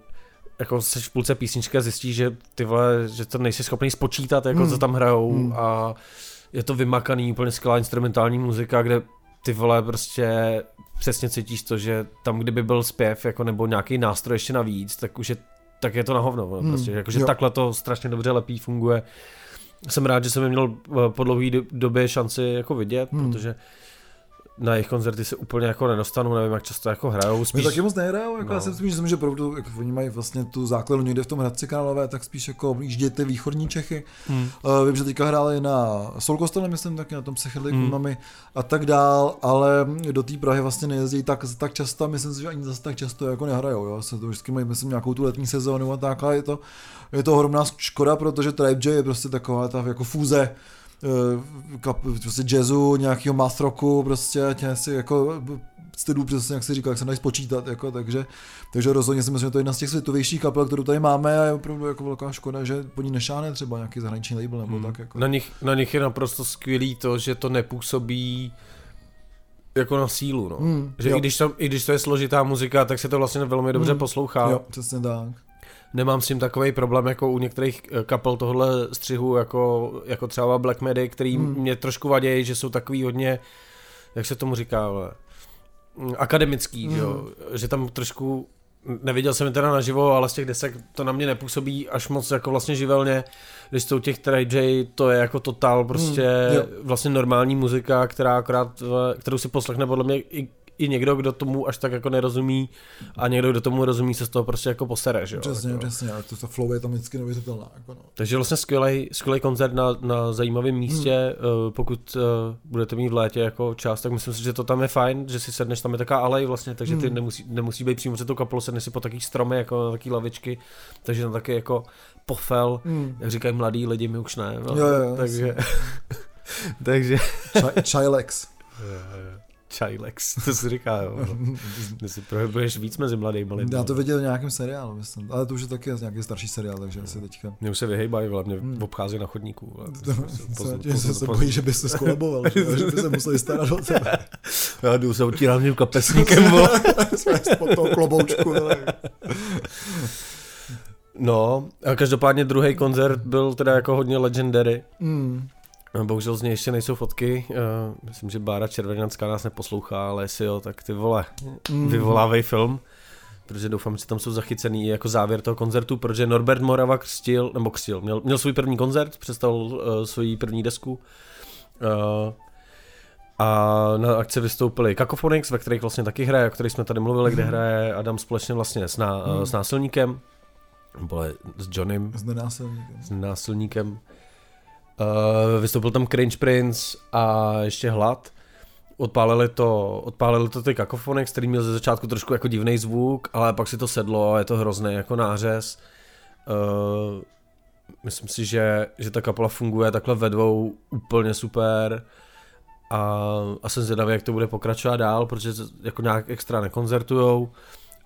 jako se v půlce písničky a zjistíš, že ty vole, že to nejsi schopný spočítat, jako hmm. co tam hrajou hmm. a je to vymakaný, úplně skvělá instrumentální muzika, kde ty vole prostě přesně cítíš to, že tam kdyby byl zpěv jako nebo nějaký nástroj ještě navíc, tak už je, tak je to na hovno. Hmm, prostě, jakože takhle to strašně dobře lepí funguje. Jsem rád, že jsem je měl eh, po dlouhé době šanci jako vidět, hmm. protože na jejich koncerty se úplně jako nedostanu, nevím, jak často jako hrajou. Spíš... My taky moc nehrajou, jako No. já si myslím, že, jsem, že opravdu, jako oni mají vlastně tu základnu někde v tom Hradci Králové, tak spíš jako objíždějte východní Čechy. Hmm. Uh, vím, že teďka hráli na Soul Kostele, myslím, taky na tom se chytli Hmm. hmm. a tak dál, ale do té Prahy vlastně nejezdí tak, tak často, myslím si, že ani zase tak často jako nehrajou, jo. Se to vždycky mají, myslím, nějakou tu letní sezónu a tak, ale je to, je to ohromná škoda, protože Tribe J je prostě taková ta jako fúze kap, prostě jazzu, nějakého math rocku, prostě tě si jako stylů, přesně jak si říkal, jak se dají spočítat, jako, takže, takže rozhodně si myslím, že to je jedna z těch světovějších kapel, kterou tady máme a je opravdu jako velká škoda, že po ní nešáhne třeba nějaký zahraniční label nebo Hmm. tak. Jako. Na, nich, na nich je naprosto skvělý to, že to nepůsobí jako na sílu, no. Hmm, Že jo, i když, to, i když to je složitá muzika, tak se to vlastně velmi dobře Hmm. poslouchá. jo, přesně tak. Nemám s tím takový problém jako u některých eh, kapel tohle střihu, jako, jako třeba Black Medi, který Hmm. mě trošku vadí, že jsou takový hodně, jak se tomu říká, ale, mm, akademický, Hmm. že, jo? že tam trošku, neviděl jsem je teda naživo, ale z těch desek to na mě nepůsobí až moc jako vlastně živelně, když jsou těch Trade J, to je jako total prostě Hmm, jo. vlastně normální muzika, která akorát, kterou si poslechne podle mě i, i někdo, kdo tomu až tak jako nerozumí a někdo, kdo tomu rozumí, se z toho prostě jako posere, že jo? Přesně, jako. přesně, ale to, to flow je tam vždycky neuvěřitelná. Jako no. Takže vlastně skvělý, skvělý koncert na, na zajímavém místě, hmm. pokud uh, budete mít v létě jako čas, tak myslím si, že to tam je fajn, že si sedneš, tam je taká alej vlastně, takže ty Hmm. nemusí, nemusí být přímo před tou kapelou, sedneš si po takých stromy, jako na taký lavičky, takže tam taky jako pofel, Hmm. jak říkají mladí lidi, my už ne, no, Jo, jo, takže, takže, Ch- Chilex. Chajlex, to se říká, jo. Ty si prohybuješ víc mezi mladými lidmi. Já to viděl v nějakém seriálu, myslím. Ale to už je taky nějaký starší seriál, takže asi teďka. Mě už se vyhejbají, ale mě Hmm. obchází na chodníku. vole. To, Pozor, se, pozor, se, bojí, že by se skolaboval, že, že by se museli starat o tebe. Já jdu se otírám tím kapesníkem, vole. Spod toho kloboučku. ale- No, a každopádně druhý koncert byl teda jako hodně legendary. Hmm. Bohužel z něj ještě nejsou fotky. Uh, myslím, že Bára Červeňanská nás neposlouchá, ale jestli jo, tak ty vole, Hmm. vyvolávej film. Protože doufám, že tam jsou zachycený jako závěr toho koncertu, protože Norbert Morava křtil, nebo křtil, měl, měl svůj první koncert, představil uh, svoji první desku. Uh, a na akci vystoupili Cacophonics, ve kterých vlastně taky hraje, o kterých jsme tady mluvili, kde hraje Adam společně vlastně s, ná, Mhm. s násilníkem, nebo s Johnem, S nenásilníkem. s násilníkem. Uh, vystoupil tam Cringe Prince a ještě Hlad. Odpálili to, odpálili to ty Cacophonics, který měl ze začátku trošku jako divný zvuk, ale pak si to sedlo a je to hrozný jako nářez. Uh, myslím si, že, že ta kapela funguje takhle ve dvou úplně super a, a jsem zvědavý, jak to bude pokračovat dál, protože to jako nějak extra nekoncertujou,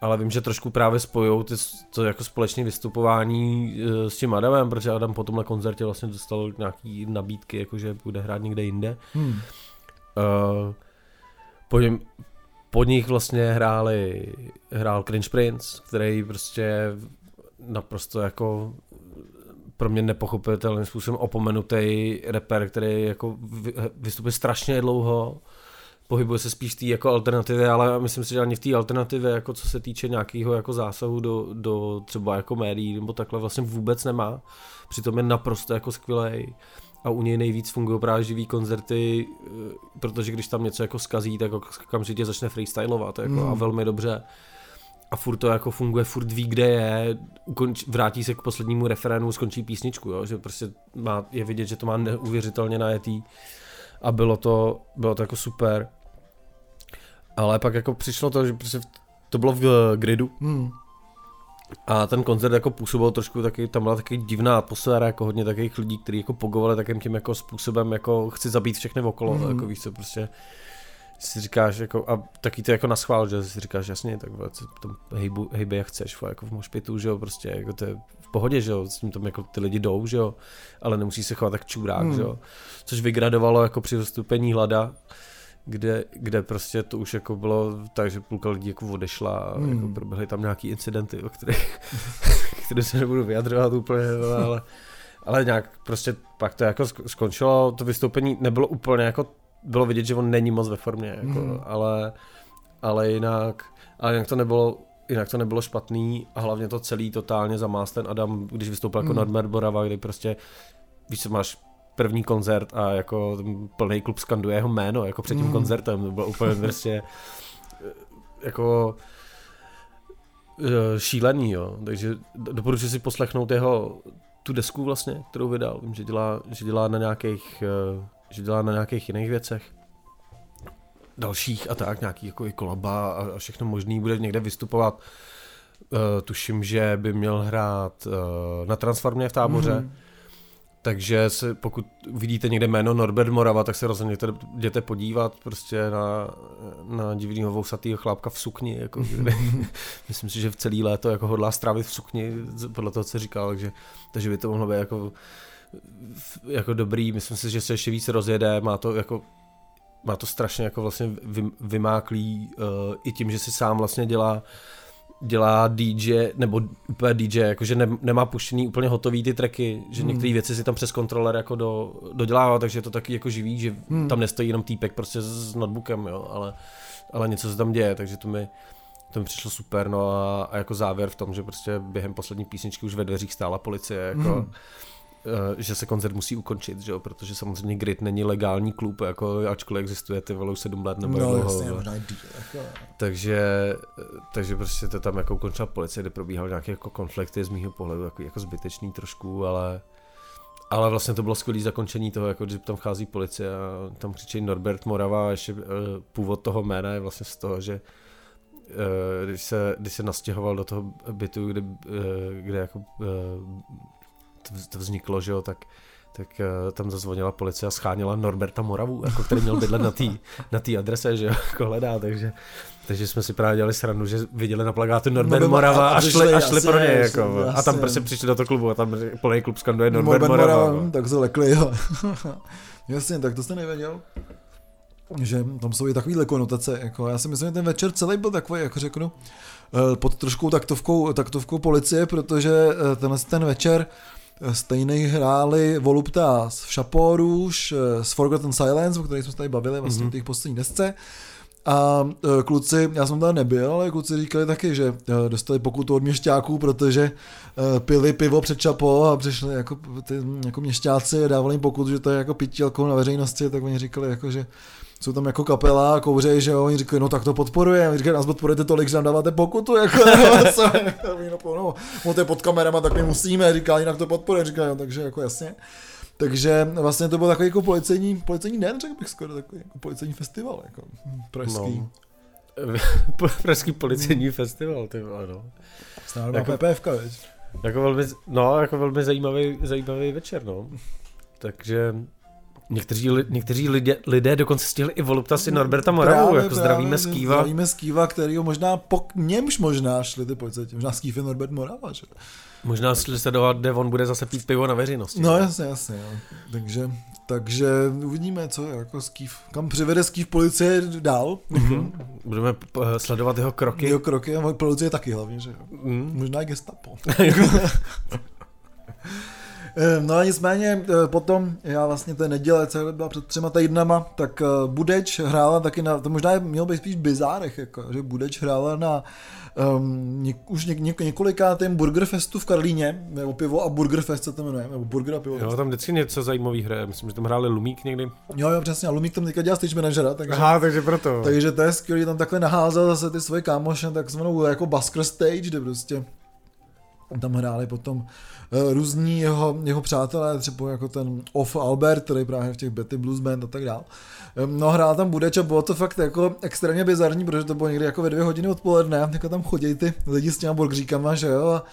ale vím, že trošku právě spojou ty, to jako společné vystupování eh, s tím Adamem, protože Adam po tomhle koncertě vlastně dostal nějaký nabídky, jakože bude hrát někde jinde. Hmm. Uh, po, něm, po nich vlastně hráli, hrál Cringe Prince, který prostě naprosto jako pro mě nepochopitelným způsobem opomenutý rapper, který jako vy- vystupuje strašně dlouho, pohybuje se spíš v té jako alternativě, ale myslím si, že ani v té alternativě, jako co se týče nějakého jako zásahu do, do třeba jako médií nebo takhle vlastně vůbec nemá. Přitom je naprosto jako skvělej a u něj nejvíc fungují právě živý koncerty, eh, protože když tam něco jako skazí, tak okamžitě začne freestylovat jako, Mm. a velmi dobře. A furt to jako funguje, furt ví, kde je, ukonč, vrátí se k poslednímu referénu, skončí písničku, jo? že prostě má, je vidět, že to má neuvěřitelně najetý a bylo to, bylo to jako super. Ale pak jako přišlo to, že prostě to bylo v eh, gridu Hmm. a ten koncert jako působil trošku taky, tam byla taky divná atmosféra, jako hodně takových lidí, kteří jako pogovali takým tím jako způsobem, jako chci zabít všechny okolo, Mhm. mm. jako víš co, prostě si říkáš jako, a taky to jako naschvál, že si říkáš jasně, tak vole, tam hejbu, hejbe jak chceš, vole, jako v mošpitu, že jo, prostě jako to je v pohodě, že jo, s tím tam jako ty lidi jdou, že jo, ale nemusí se chovat tak čurák, Hmm. že jo, což vygradovalo jako při vystupení hlada, kde, kde prostě to už jako bylo tak, že půlka lidí jako odešla a Hmm. jako proběhly tam nějaký incidenty, o kterých, které se nebudu vyjadřovat úplně, ale, ale nějak prostě pak to jako sk- skončilo, to vystoupení nebylo úplně jako, bylo vidět, že on není moc ve formě, jako, Hmm. ale, ale jinak, ale jinak to nebylo Jinak to nebylo špatný a hlavně to celý totálně zamás ten Adam, když vystoupil jako Hmm. Norbert Borava, kdy prostě, víš co, máš první koncert a jako plný klub skanduje jeho jméno, jako před tím mm. koncertem, to bylo úplně prostě eh, jako eh, šílený, jo. Takže doporučuji si poslechnout jeho tu desku vlastně, kterou vydal. Vím, že dělá, že dělá na nějakých, eh, že dělá na nějakých jiných věcech dalších a tak, nějaký jako i kolaba a všechno možný, bude někde vystupovat. Uh, tuším, že by měl hrát uh, na Transformě v táboře. Mm-hmm. Takže se, pokud vidíte někde jméno Norbert Morava, tak se rozhodně jděte podívat prostě na, na divnýho vousatýho chlápka v sukni. Jako, kde, myslím si, že v celý léto jako hodlá strávit v sukni, podle toho, co říkal, takže, takže by to mohlo být jako, jako dobrý. Myslím si, že se ještě víc rozjede, má to jako má to strašně jako vlastně vymáklý uh, i tím, že si sám vlastně dělá dělá DJ, nebo úplně DJ, jakože ne, nemá puštěný úplně hotový ty tracky, že hmm. některé věci si tam přes kontroler jako do, dodělává, takže je to taky jako živý, že hmm. tam nestojí jenom týpek prostě s notebookem, jo, ale, ale něco se tam děje, takže to mi, to mi přišlo super, no a, a jako závěr v tom, že prostě během poslední písničky už ve dveřích stála policie, jako hmm že se koncert musí ukončit, že jo? protože samozřejmě Grid není legální klub, jako ačkoliv existuje ty vole už sedm let nebo no, dlouho. Jasně, možná díl, jako. takže, takže prostě to tam jako ukončila policie, kde probíhal nějaké jako konflikty z mýho pohledu, jako, jako zbytečný trošku, ale ale vlastně to bylo skvělé zakončení toho, jako když tam vchází policie a tam křičí Norbert Morava a ještě uh, původ toho jména je vlastně z toho, že když se, když se nastěhoval do toho bytu, kde, kde jako to vzniklo, že jo, tak, tak uh, tam zazvonila policie a scháněla Norberta Moravu, jako který měl bydlet na té na tý adrese, že jo, jako hledá, takže, takže jsme si právě dělali srandu, že viděli na plagátu Norbert no, Morava a, šli, a šli pro něj, jako, a tam prostě přišli do toho klubu a tam plný klub skanduje Norbert, Norbert Morava. Morava no. tak se lekli, jo. jasně, tak to jste nevěděl že tam jsou i takovýhle konotace, jako já si myslím, že ten večer celý byl takový, jako řeknu, eh, pod trošku taktovkou, taktovkou policie, protože eh, tenhle ten večer stejný hráli Voluptas v Šapóruš, eh, s Forgotten Silence, o kterých jsme se tady bavili vlastně mm-hmm. v těch posledních desce. A eh, kluci, já jsem tam nebyl, ale kluci říkali taky, že eh, dostali pokutu od měšťáků, protože pili pivo před čapo a přišli jako, ty, jako měšťáci a dávali jim pokutu, že to je jako pití alkohol na veřejnosti, tak oni říkali jako, že jsou tam jako kapela, kouřej, že jo, oni říkají, no tak to podporuje, oni říkají, nás podporujete tolik, že nám dáváte pokutu, jako, no, no, no, to je pod kamerama, tak my musíme, říká, jinak to podporuje, říká, no, takže jako jasně. Takže vlastně to byl takový jako policejní, policejní den, řekl bych skoro, takový jako policejní festival, jako pražský. No. pražský policejní festival, ty no. Stále jako, PPFK, veď? Jako velmi, no, jako velmi zajímavý, zajímavý večer, no. Takže Někteří, někteří lidé, lidé dokonce stihli i volupta si Norberta Moravu, právě, jako právě, zdravíme Skýva. Zdravíme Skýva, který možná, po němž možná šli ty policajti, možná Skýv je Norbert Morava, že? Možná šli sledovat, kde on bude zase pít pivo na veřejnosti. No jasně, jasně, jo. Takže, takže uvidíme, co jako Skýv, kam přivede Skýv policie dál. Mm-hmm. Budeme sledovat jeho kroky. Jeho kroky a policie taky hlavně, že jo. Mm. Možná i gestapo. Eh, no a nicméně eh, potom, já vlastně té neděle, co byla před třema týdnama, tak eh, Budeč hrála taky na, to možná mělo být spíš bizárech, jako, že Budeč hrála na um, něk, už něk, něk, několikátém Burgerfestu v Karlíně, nebo pivo a Burgerfest se to jmenuje, nebo Burger a pivo. Jo, tam vždycky něco zajímavý hraje, myslím, že tam hráli Lumík někdy. Jo, jo, přesně, a Lumík tam teďka dělá stage managera, takže, Aha, takže proto. Takže to je skvělý, tam takhle naházel zase ty svoje kámoše, takzvanou jako Basker stage, kde prostě tam hráli potom různí jeho, jeho přátelé, třeba jako ten Off Albert, který právě v těch Betty Blues Band a tak dál. Um, no hrál tam Budeč a bylo to fakt jako extrémně bizarní, protože to bylo někdy jako ve dvě hodiny odpoledne, jako tam chodí ty lidi s těma burgříkama, že jo, a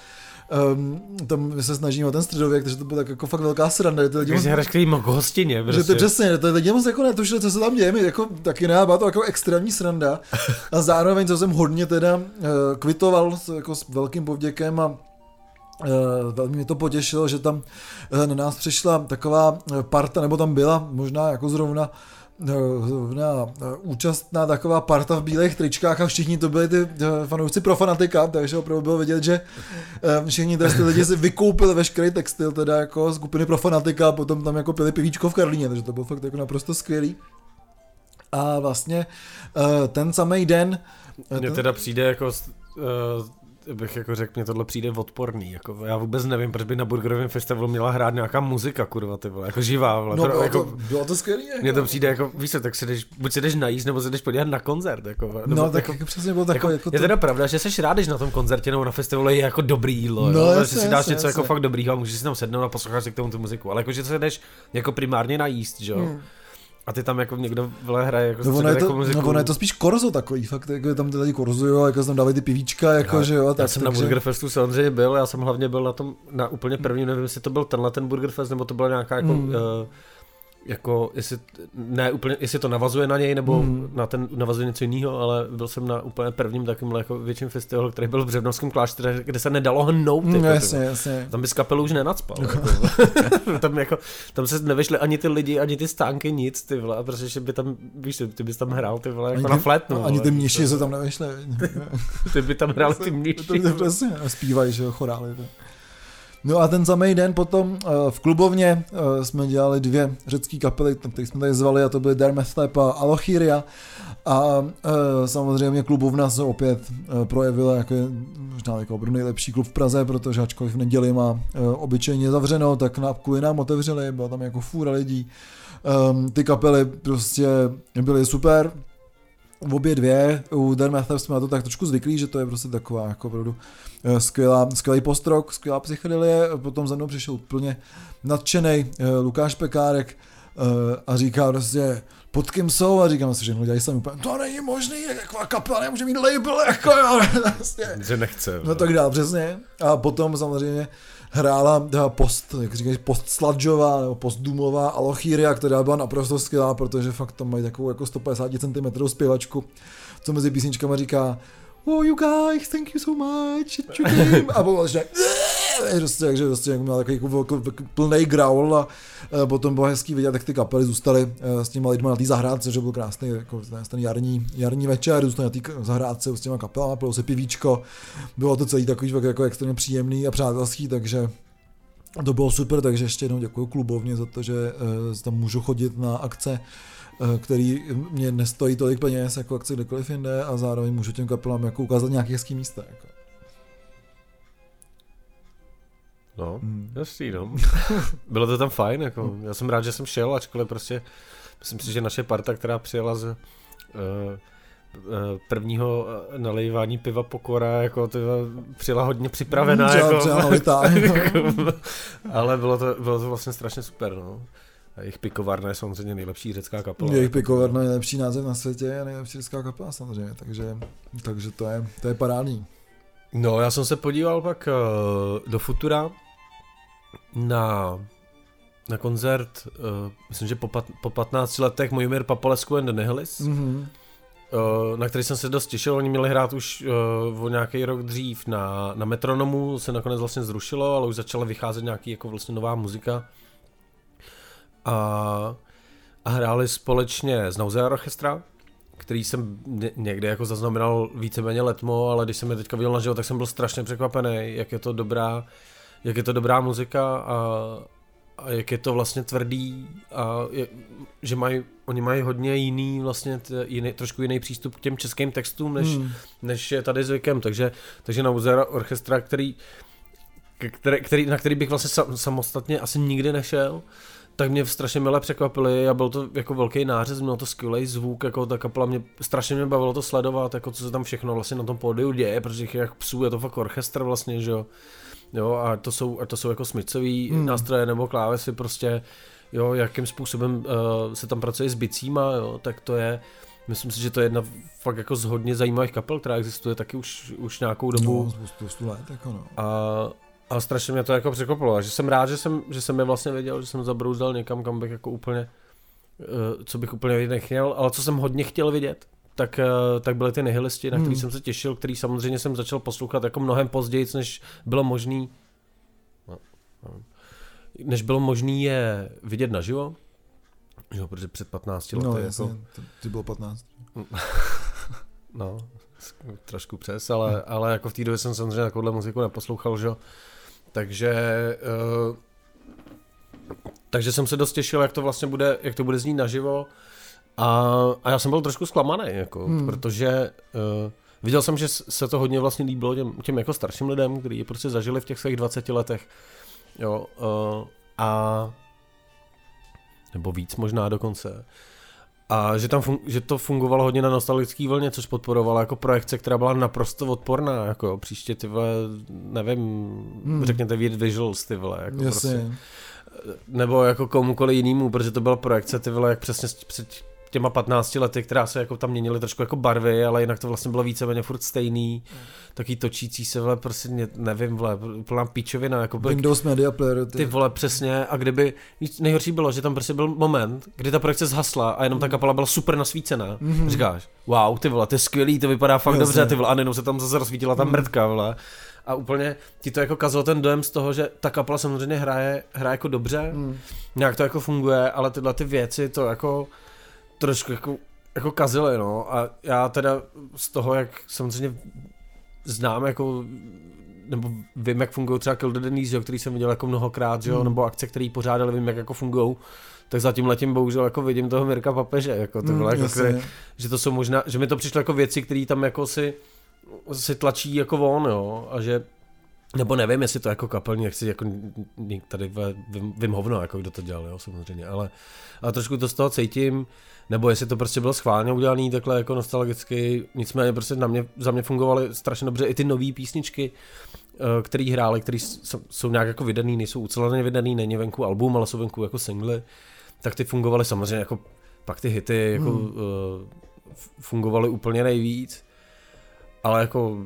Um, tam se snažíme o ten středověk, takže to bylo tak jako fakt velká sranda. Ty lidi moc, hraš k hostině, prostě. Že to prostě. přesně, ty lidi moc jako netušili, co se tam děje, jako taky ne, byla to jako extrémní sranda. A zároveň, co jsem hodně teda uh, kvitoval s, jako s velkým povděkem a Eh, velmi mě to potěšilo, že tam eh, na nás přišla taková eh, parta, nebo tam byla možná jako zrovna zrovna účastná taková parta v bílých tričkách a všichni to byli ty fanoušci pro fanatika, takže opravdu bylo vidět, že všichni ty lidi si vykoupili veškerý textil, teda jako skupiny pro fanatika a potom tam jako pili pivíčko v Karlíně, takže to bylo fakt jako naprosto skvělý. A vlastně ten samý den... Mně teda přijde jako bych jako řekl, mě tohle přijde odporný. Jako, já vůbec nevím, proč by na Burgerovém festivalu měla hrát nějaká muzika, kurva, ty vole, jako živá. Vole. No, to, bylo, jako, to, bylo to skvělé. mně to přijde jako, víš co, tak si jdeš, buď si jdeš najíst, nebo si jdeš podívat na koncert. Jako, nebo, No, tak jako, jako, přesně bylo takové, jako, je to, teda pravda, že jsi rád, když na tom koncertě nebo na festivalu je jako dobrý jídlo, No, jo? jasně, že si dáš jasně, něco jasně. jako fakt dobrýho a můžeš si tam sednout a poslouchat si k tomu tu muziku, ale jako, že se jdeš jako primárně najíst, že jo? Hmm. A ty tam jako někdo vle hraje jako, No, ono je, jako to, muziku. no, ono je to spíš korzo takový, fakt, jako tam ty lidi korzujou, jako tam dávají ty pivíčka, jako, Já- že jo, Já tak, jsem na Burger Festu samozřejmě byl, já jsem hlavně byl na tom, na úplně prvním, nevím, jestli to byl tenhle ten Burger Fest, nebo to byla nějaká jako, mm. uh, jako, jestli, ne úplně, jestli to navazuje na něj, nebo Mm. na ten navazuje něco jiného, ale byl jsem na úplně prvním takovým jako větším festivalu, který byl v Břevnovském klášteře, kde se nedalo hnout. Mm, jako, jasně, ty- jasně. Tam by z kapelu už nenacpal. jako. tam, jako, tam se nevyšly ani ty lidi, ani ty stánky, nic, ty vole, protože by tam, víš, ty bys tam hrál, ty vole, jako Ani na ty- flétnu. Ani vole. ty mniši se tam nevešli. Ty by tam hrál ty To mniši. to přesně, a zpívají, že jo, chorály. To. No a ten samý den potom eh, v klubovně eh, jsme dělali dvě řecké kapely, které jsme tady zvali a to byly Dermestep a Alochiria. A e, samozřejmě klubovna se opět projevila jako možná jako opravdu nejlepší klub v Praze, protože ačkoliv v neděli má obyčejně zavřeno, tak na, kvůli nám otevřeli, byla tam jako fůra lidí. Um, ty kapely prostě byly super, obě dvě, u Dan Mathew jsme na to tak trošku zvyklí, že to je prostě taková jako opravdu eh, skvělá, skvělý postrok, skvělá psychedelie, potom za mnou přišel úplně nadšený eh, Lukáš Pekárek eh, a říká prostě, pod kým jsou a říkám si, že no dělají sami úplně, to není možný, taková kapela nemůže mít label, jako jo, prostě. Že nechce. No tak dál, přesně. A potom samozřejmě hrála post, jak říkáš, post sludgeová nebo post doomová Alochíria, která byla naprosto skvělá, protože fakt tam mají takovou jako 150 cm zpěvačku, co mezi písničkama říká Oh you guys, thank you so much, that you came. A potom vlastně prostě, takže prostě měla takový jako, plný growl a e, potom bylo hezký vidět, jak ty kapely zůstaly e, s těma lidma na té zahrádce, že byl krásný jako ten, jarní, jarní večer, zůstali na té zahrádce s těma kapelama, pilo se pivíčko, bylo to celý takový jako extrémně příjemný a přátelský, takže to bylo super, takže ještě jednou děkuji klubovně za to, že uh, tam můžu chodit na akce, který mě nestojí tolik peněz jako akce kdekoliv jinde a zároveň můžu těm kapelám jako ukázat nějaké hezký místa. Jako. No, Hmm. jasný, no. Bylo to tam fajn, jako. Já jsem rád, že jsem šel, ačkoliv prostě, myslím si, že naše parta, která přijela z uh, prvního eh, nalejvání piva pokora, jako to přijela hodně připravená, Třeba- jako, nalitá. ale bylo to, bylo to vlastně strašně super, no. A jejich pikovárna je samozřejmě nejlepší řecká kapela. Jejich pikovarna je nejlepší název na světě a nejlepší česká kapela samozřejmě, takže, takže to, je, to je parádní. No, já jsem se podíval pak uh, do Futura na, na koncert, uh, myslím, že po, pat, po 15 letech Mojmír Papalescu and the Nihilis, mm. Mm-hmm. uh, na který jsem se dost těšil. Oni měli hrát už uh, o nějaký rok dřív na, na Metronomu, se nakonec vlastně zrušilo, ale už začala vycházet nějaký jako vlastně nová muzika. A, a hráli společně s Nausea Orchestra, který jsem ně- někde jako zaznamenal víceméně letmo, ale když jsem je teďka viděl naživo, tak jsem byl strašně překvapený, jak je to dobrá, jak je to dobrá muzika a, a jak je to vlastně tvrdý a je, že mají, oni mají hodně jiný vlastně t, jiný, trošku jiný přístup k těm českým textům, než, Mm. než je tady zvykem, takže, takže na Uzera Orchestra, který, který, který, na který bych vlastně sam, samostatně asi nikdy nešel, tak mě strašně milé překvapili a byl to jako velký nářez, měl to skvělý zvuk, jako ta kapela mě, strašně mě bavilo to sledovat, jako co se tam všechno vlastně na tom pódiu děje, protože těch jak psů je to fakt orchestr vlastně, že jo. Jo, a to jsou, a to jsou jako smycový Hmm. nástroje nebo klávesy prostě, jo, jakým způsobem uh, se tam pracuje s bicíma, jo, tak to je, myslím si, že to je jedna fakt jako z hodně zajímavých kapel, která existuje taky už, už nějakou dobu. No, spoustu, let, jako no. A, a strašně mě to jako překvapilo. A že jsem rád, že jsem, že jsem je vlastně věděl, že jsem zabrouzdal někam, kam bych jako úplně, eh, co bych úplně nechtěl, ale co jsem hodně chtěl vidět, tak, eh, tak byly ty nihilisti, na který Hmm. jsem se těšil, který samozřejmě jsem začal poslouchat jako mnohem později, než bylo možný, no, no, než bylo možný je vidět naživo. Jo, protože před 15 lety No, jako, jasně, to, ty bylo 15. No, trošku přes, ale, ale jako v té době jsem samozřejmě takovouhle muziku neposlouchal, že jo. Takže, uh, takže jsem se dost těšil, jak to vlastně bude, jak to bude znít naživo. A, a já jsem byl trošku zklamaný, jako, Hmm. protože uh, Viděl jsem, že se to hodně vlastně líbilo těm, těm jako starším lidem, kteří prostě zažili v těch svých 20 letech. Jo, uh, a nebo víc možná dokonce. A že, tam fun- že to fungovalo hodně na nostalgické vlně, což podporovalo jako projekce, která byla naprosto odporná, jako příště ty vole, nevím, hmm. řekněte Weird Visuals, ty vole, jako Jasně. prostě. Nebo jako komukoliv jinému, protože to byla projekce, ty vole, jak přesně před těma 15 lety, která se jako tam měnily trošku jako barvy, ale jinak to vlastně bylo víceméně furt stejný. Mm. Taký točící se, vole, prostě ne, nevím, vole, plná píčovina. Jako byl, Windows Media Player. Ty. ty vole, přesně. A kdyby, nejhorší bylo, že tam prostě byl moment, kdy ta projekce zhasla a jenom ta kapela byla super nasvícená. Mm-hmm. Říkáš, wow, ty vole, to je skvělý, to vypadá fakt Jasně. dobře, ty vole, a nejenom se tam zase rozsvítila ta mm. mrtka, vole. A úplně ti to jako kazilo ten dojem z toho, že ta kapela samozřejmě hraje, hraje jako dobře, mm. nějak to jako funguje, ale tyhle ty věci to jako trošku jako, jako kazily, no. A já teda z toho, jak samozřejmě znám jako nebo vím, jak fungují třeba Kill the Denise, který jsem viděl jako mnohokrát, že jo, hmm. nebo akce, které pořádali, vím, jak jako fungují, tak zatím letím bohužel jako vidím toho Mirka Papeže, jako to bylo, hmm, jako, které, že to jsou možná, že mi to přišlo jako věci, které tam jako si, si tlačí jako von, jo, a že nebo nevím, jestli to jako kapelní, chci jako tady vím, vím hovno, jako kdo to dělal, jo, samozřejmě, ale, ale trošku to z toho cítím, nebo jestli to prostě bylo schválně udělané takhle jako nostalgicky, nicméně prostě na mě, za mě fungovaly strašně dobře i ty nové písničky, eh, který hráli, který jsou nějak jako vydaný, nejsou uceleně vydaný, není venku album, ale jsou venku jako singly, tak ty fungovaly samozřejmě jako pak ty hity jako hmm. uh, fungovaly úplně nejvíc, ale jako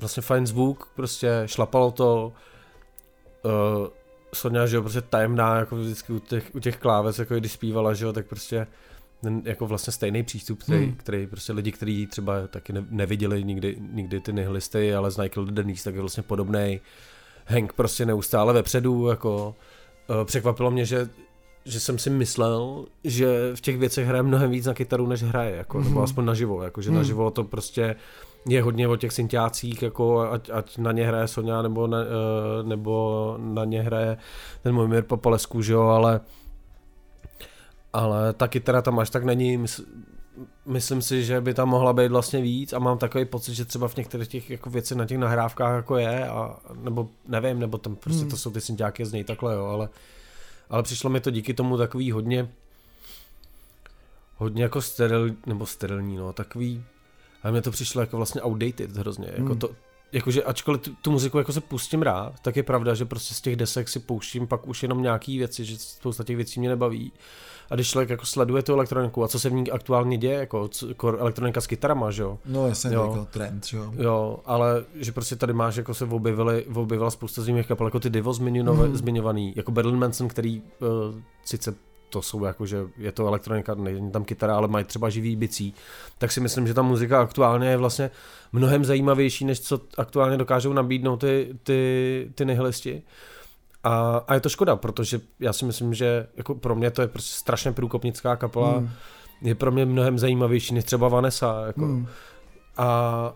vlastně fajn zvuk, prostě šlapalo to, uh, Sonja, že jo, prostě tajemná, jako vždycky u těch, u těch kláves, jako když zpívala, že jo, tak prostě ten jako vlastně stejný přístup, který, hmm. který prostě lidi, kteří třeba taky ne, neviděli nikdy, nikdy ty nihilisty, ale znají Kill Denise, tak je vlastně podobný. Hank prostě neustále vepředu, jako uh, překvapilo mě, že že jsem si myslel, že v těch věcech hraje mnohem víc na kytaru, než hraje, jako, mm-hmm. nebo hmm. aspoň naživo, jako, že mm. naživo to prostě je hodně o těch syntiácích, jako ať, ať na ně hraje Sonja, nebo, ne, uh, nebo na ně hraje ten Mojmír Popalesku, že jo, ale ale ta kytara tam až tak není, mysl, myslím si, že by tam mohla být vlastně víc a mám takový pocit, že třeba v některých těch jako věci na těch nahrávkách jako je, a, nebo nevím, nebo tam prostě hmm. to jsou ty synťáky z něj takhle, jo, ale, ale přišlo mi to díky tomu takový hodně hodně jako steril, nebo sterilní, no, takový, ale mě to přišlo jako vlastně outdated hrozně, jako hmm. to, jakože ačkoliv tu, tu muziku jako se pustím rád, tak je pravda, že prostě z těch desek si pouštím pak už jenom nějaký věci, že spousta těch věcí mě nebaví a když člověk jako sleduje tu elektroniku a co se v ní aktuálně děje, jako, jako elektronika s kytarama, že jo. No jasně, jo. jako trend, že jo. Jo, ale že prostě tady máš, jako se objevily, objevila spousta zimních kapel, jako ty Divo zmiňovaný, mm. zmiňovaný jako Berlin Manson, který uh, sice to jsou jako, že je to elektronika, není tam kytara, ale mají třeba živý bicí, tak si myslím, že ta muzika aktuálně je vlastně mnohem zajímavější, než co aktuálně dokážou nabídnout ty, ty, ty nihilisti. A, a je to škoda, protože já si myslím, že jako pro mě to je prostě strašně průkopnická kapela. Hmm. Je pro mě mnohem zajímavější než třeba Vanessa. Jako. Hmm. A,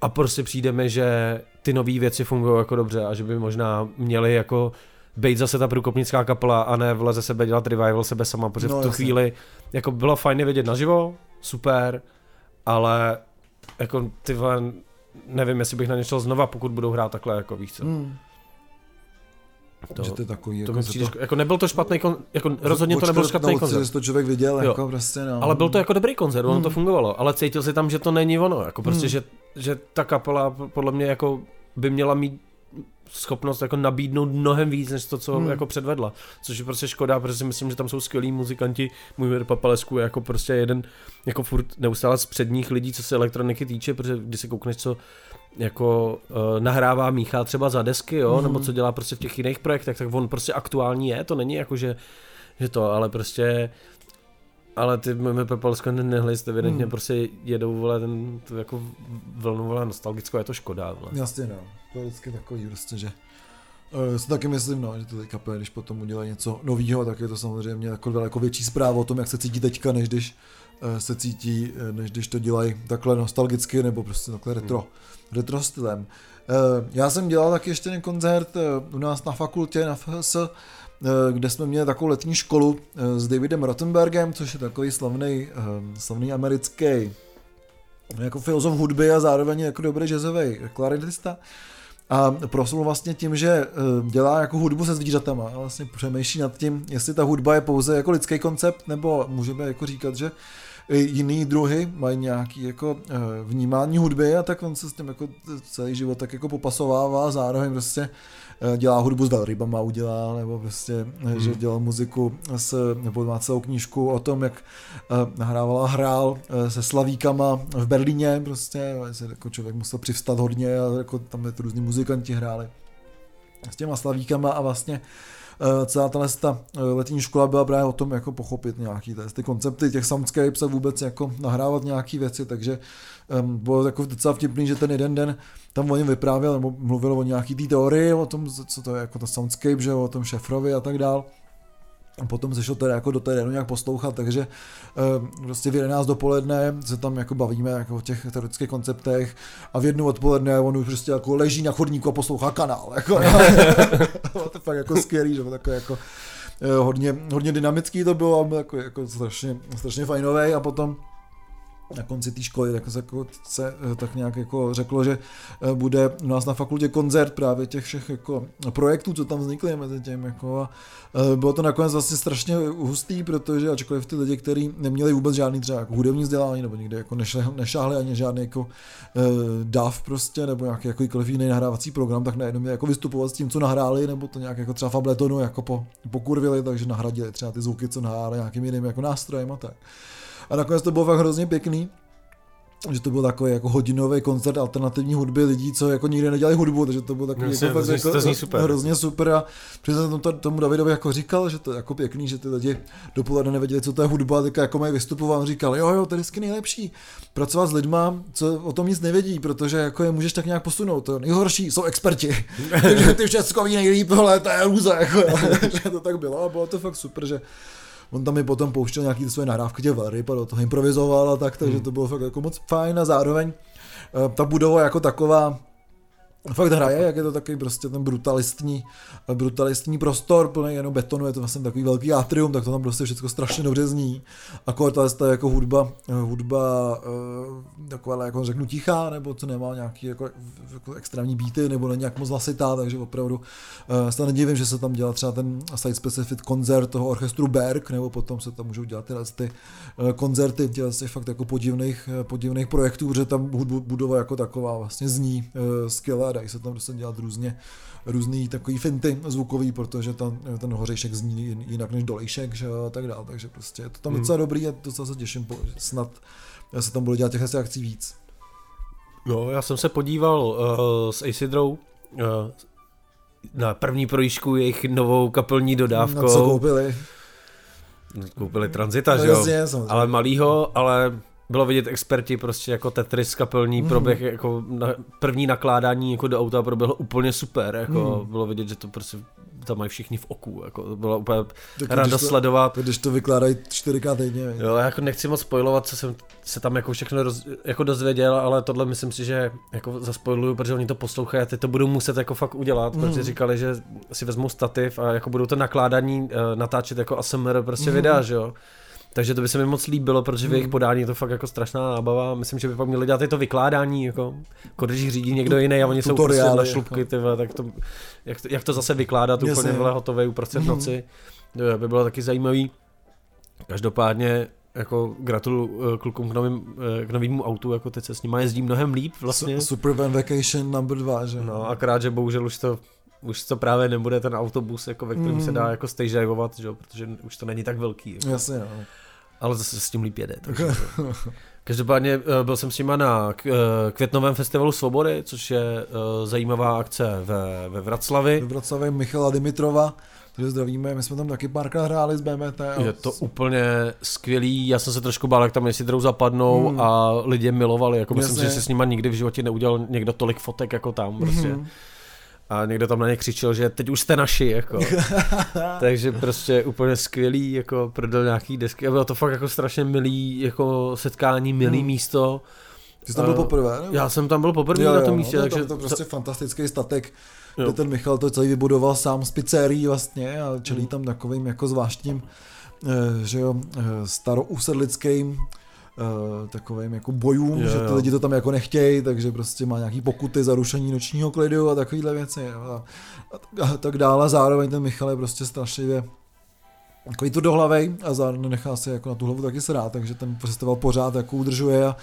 a prostě přijde mi, že ty nové věci fungují jako dobře a že by možná měli jako být zase ta průkopnická kapela a ne vle ze sebe dělat revival sebe sama, protože no, v tu jasně. chvíli jako bylo fajn vidět naživo, super, ale jako ty vole, nevím, jestli bych na ně šel znova, pokud budou hrát takhle, jako víš co. Hmm. To, že to je takový, to jako, přijde, to... jako nebyl to špatný, kon, jako rozhodně to nebyl špatný koncert. to člověk viděl, jo. jako prostě no. Ale byl to jako dobrý koncert, ono hmm. to fungovalo, ale cítil si tam, že to není ono, jako prostě, hmm. že, že ta kapela podle mě jako by měla mít schopnost jako nabídnout mnohem víc, než to, co hmm. jako předvedla. Což je prostě škoda, protože si myslím, že tam jsou skvělí muzikanti. Můj Papalesku je jako prostě jeden, jako furt neustále z předních lidí, co se elektroniky týče, protože když se koukneš, co jako uh, nahrává Míchal třeba za desky, jo, mm. nebo co dělá prostě v těch jiných projektech, tak on prostě aktuální je, to není jako, že, že to, ale prostě ale ty my Pepelsko nehlist, evidentně hmm. prostě jedou, vole, ten, tu jako vlnu, vole, nostalgickou, je to škoda, vole. Jasně, no, to je vždycky takový prostě, že Uh, si taky myslím, no, že ty kapely, když potom udělají něco nového, tak je to samozřejmě jako daleko větší zpráva o tom, jak se cítí teďka, než když se cítí, uh, než když to dělají takhle nostalgicky nebo prostě takhle retro. Hmm retro stylem. Eh, já jsem dělal taky ještě ten koncert eh, u nás na fakultě, na FHS, eh, kde jsme měli takovou letní školu s Davidem Rottenbergem, což je takový slavný, slavný americký jako filozof hudby a zároveň jako dobrý jazzový klarinetista. A proslul vlastně tím, že eh, dělá jako hudbu se zvířatama a vlastně přemýšlí nad tím, jestli ta hudba je pouze jako lidský koncept, nebo můžeme jako říkat, že jiný druhy mají nějaký jako eh, vnímání hudby a tak on se s tím jako celý život tak jako popasovává a zároveň prostě eh, dělá hudbu s velrybama udělá, nebo prostě, hmm. že dělal muziku s, nebo má celou knížku o tom, jak nahrával a hrál se slavíkama v Berlíně, prostě, se jako člověk musel přivstat hodně a jako tam je to různí muzikanti hráli s těma slavíkama a vlastně Eh, celá ta eh, letní škola byla právě o tom jako pochopit nějaký ty koncepty těch soundscapes a vůbec jako nahrávat nějaké věci, takže um, bylo jako docela vtipný, že ten jeden den tam o něm vyprávěl nebo mluvil o nějaký té teorii, o tom, co to je jako ta soundscape, že o tom šefrovi a tak dál. a potom se šlo teda jako do terénu nějak poslouchat, takže uh, prostě v 11 dopoledne se tam jako bavíme jako o těch teoretických konceptech a v jednu odpoledne on už prostě jako leží na chodníku a poslouchá kanál. Jako, to je fakt jako skvělý, že takové jako uh, hodně, hodně dynamický to bylo, jako, jako strašně, strašně fajnový a potom na konci té školy tak se, jako, se eh, tak nějak jako řeklo, že eh, bude u nás na fakultě koncert právě těch všech jako projektů, co tam vznikly mezi tím. Jako, a eh, bylo to nakonec vlastně strašně hustý, protože ačkoliv ty lidi, kteří neměli vůbec žádný třeba jako hudební vzdělání nebo nikdy jako nešli, nešáhli ani žádný jako uh, prostě nebo nějaký jako jiný nahrávací program, tak najednou měli jako vystupovat s tím, co nahráli, nebo to nějak jako třeba Fabletonu jako po, pokurvili, takže nahradili třeba ty zvuky, co nahráli nějakým jiným jako nástrojem a tak. A nakonec to bylo fakt hrozně pěkný že to byl takový jako hodinový koncert alternativní hudby lidí, co jako nikdy nedělali hudbu, takže to bylo takový Jasně, jako, to, jako, to zní super. hrozně super. A přesně tomu, tomu Davidovi jako říkal, že to je jako pěkný, že ty lidi dopoledne nevěděli, co to je hudba, teďka jako mají vystupovat, říkal, jo, jo, to je vždycky nejlepší, pracovat s lidma, co o tom nic nevědí, protože jako je můžeš tak nějak posunout, to nejhorší jsou experti, ty, ty všechno ví nejlíp, ale to je růza, jako, že to tak bylo a bylo to fakt super, že on tam mi potom pouštěl nějaký své nahrávky těch velryb a do toho improvizoval a tak, takže hmm. to bylo fakt jako moc fajn a zároveň eh, ta budova jako taková fakt hraje, jak je to takový prostě ten brutalistní, brutalistní prostor, plný jenom betonu, je to vlastně takový velký atrium, tak to tam prostě všechno strašně dobře zní. A ta je jako hudba, hudba eh, taková, jako řeknu, tichá, nebo co nemá nějaký jako, jako extrémní beaty, nebo není nějak moc hlasitá, takže opravdu uh, se nedivím, že se tam dělá třeba ten site specific koncert toho orchestru Berg, nebo potom se tam můžou dělat tyhle ty uh, koncerty, dělat si fakt jako podivných, podivných projektů, protože tam hudbu, budova jako taková vlastně zní uh, skvěle dají se tam prostě dělat různě, různý takový finty zvukový, protože tam, ten hořejšek zní jinak než dolejšek, že a tak dále, takže prostě je to tam hmm. docela dobrý a to se těším, snad já se tam budu dělat těch akcí víc. No, já jsem se podíval uh, s Acidrou uh, na první projížďku jejich novou kapelní dodávkou. Na co koupili? Koupili Transita, no, že jo? Jasně, ale malýho, ale bylo vidět experti prostě jako Tetris kapelní mm. proběh, jako na, první nakládání jako do auta proběhlo úplně super, jako mm. bylo vidět, že to prostě tam mají všichni v oku, jako to bylo úplně tak to, sledovat. Když to vykládají 4K týdně. Jo, já jako nechci moc spojovat, co jsem se tam jako všechno roz, jako dozvěděl, ale tohle myslím si, že jako zaspojluju, protože oni to poslouchají a ty to budou muset jako fakt udělat, mm. protože říkali, že si vezmou stativ a jako budou to nakládání uh, natáčet jako ASMR prostě mm. videa, že jo. Takže to by se mi moc líbilo, protože v jejich hmm. podání je to fakt jako strašná nábava. Myslím, že by pak měli dělat i to vykládání, jako, jako když řídí někdo jiný a oni jsou prostě na šlupky, jako. tyhle, tak to, jak, to, jak to zase vykládat Jasně. úplně vle hotové uprostřed hmm. noci, to by bylo taky zajímavý. Každopádně jako gratuluju eh, klukům k, novým, eh, k novému autu, jako teď se s nimi jezdí mnohem líp vlastně. Super Van Vacation number 2, že? No, akorát, že bohužel už to už to právě nebude ten autobus, jako ve kterém mm. se dá jako stage že? protože už to není tak velký. Jako. Jasně, no. Ale zase s tím líp jede. Takže Každopádně eh, byl jsem s nima na eh, Květnovém festivalu Svobody, což je eh, zajímavá akce ve, ve Vraclavi. Ve Vraclavi Michala Dimitrova, takže zdravíme, my jsme tam taky párkrát hráli s BMT. A... Je to úplně skvělý, já jsem se trošku bál, jak tam jestli drou zapadnou hmm. a lidi milovali, jako myslím, že si s nima nikdy v životě neudělal někdo tolik fotek jako tam, prostě. Hmm a někdo tam na ně křičel, že teď už jste naši, jako. Takže prostě úplně skvělý, jako prodal nějaký desky a bylo to fakt jako strašně milý, jako setkání, milý hmm. místo. Ty jsi tam byl poprvé, ne? Já jsem tam byl poprvé jo, jo, na tom místě. No, takže... to prostě fantastický statek, jo. kde ten Michal to celý vybudoval sám z pizzerií vlastně a čelí hmm. tam takovým jako zvláštním, eh, že jo, eh, starousedlickým uh, takovým jako bojům, jo, že ty lidi to tam jako nechtějí, takže prostě má nějaký pokuty za rušení nočního klidu a takovýhle věci jo, a, a, a, tak dále. Zároveň ten Michal je prostě strašlivě takový to dohlavej a zároveň nechá se jako na tu hlavu taky srát, takže ten festival pořád jako udržuje a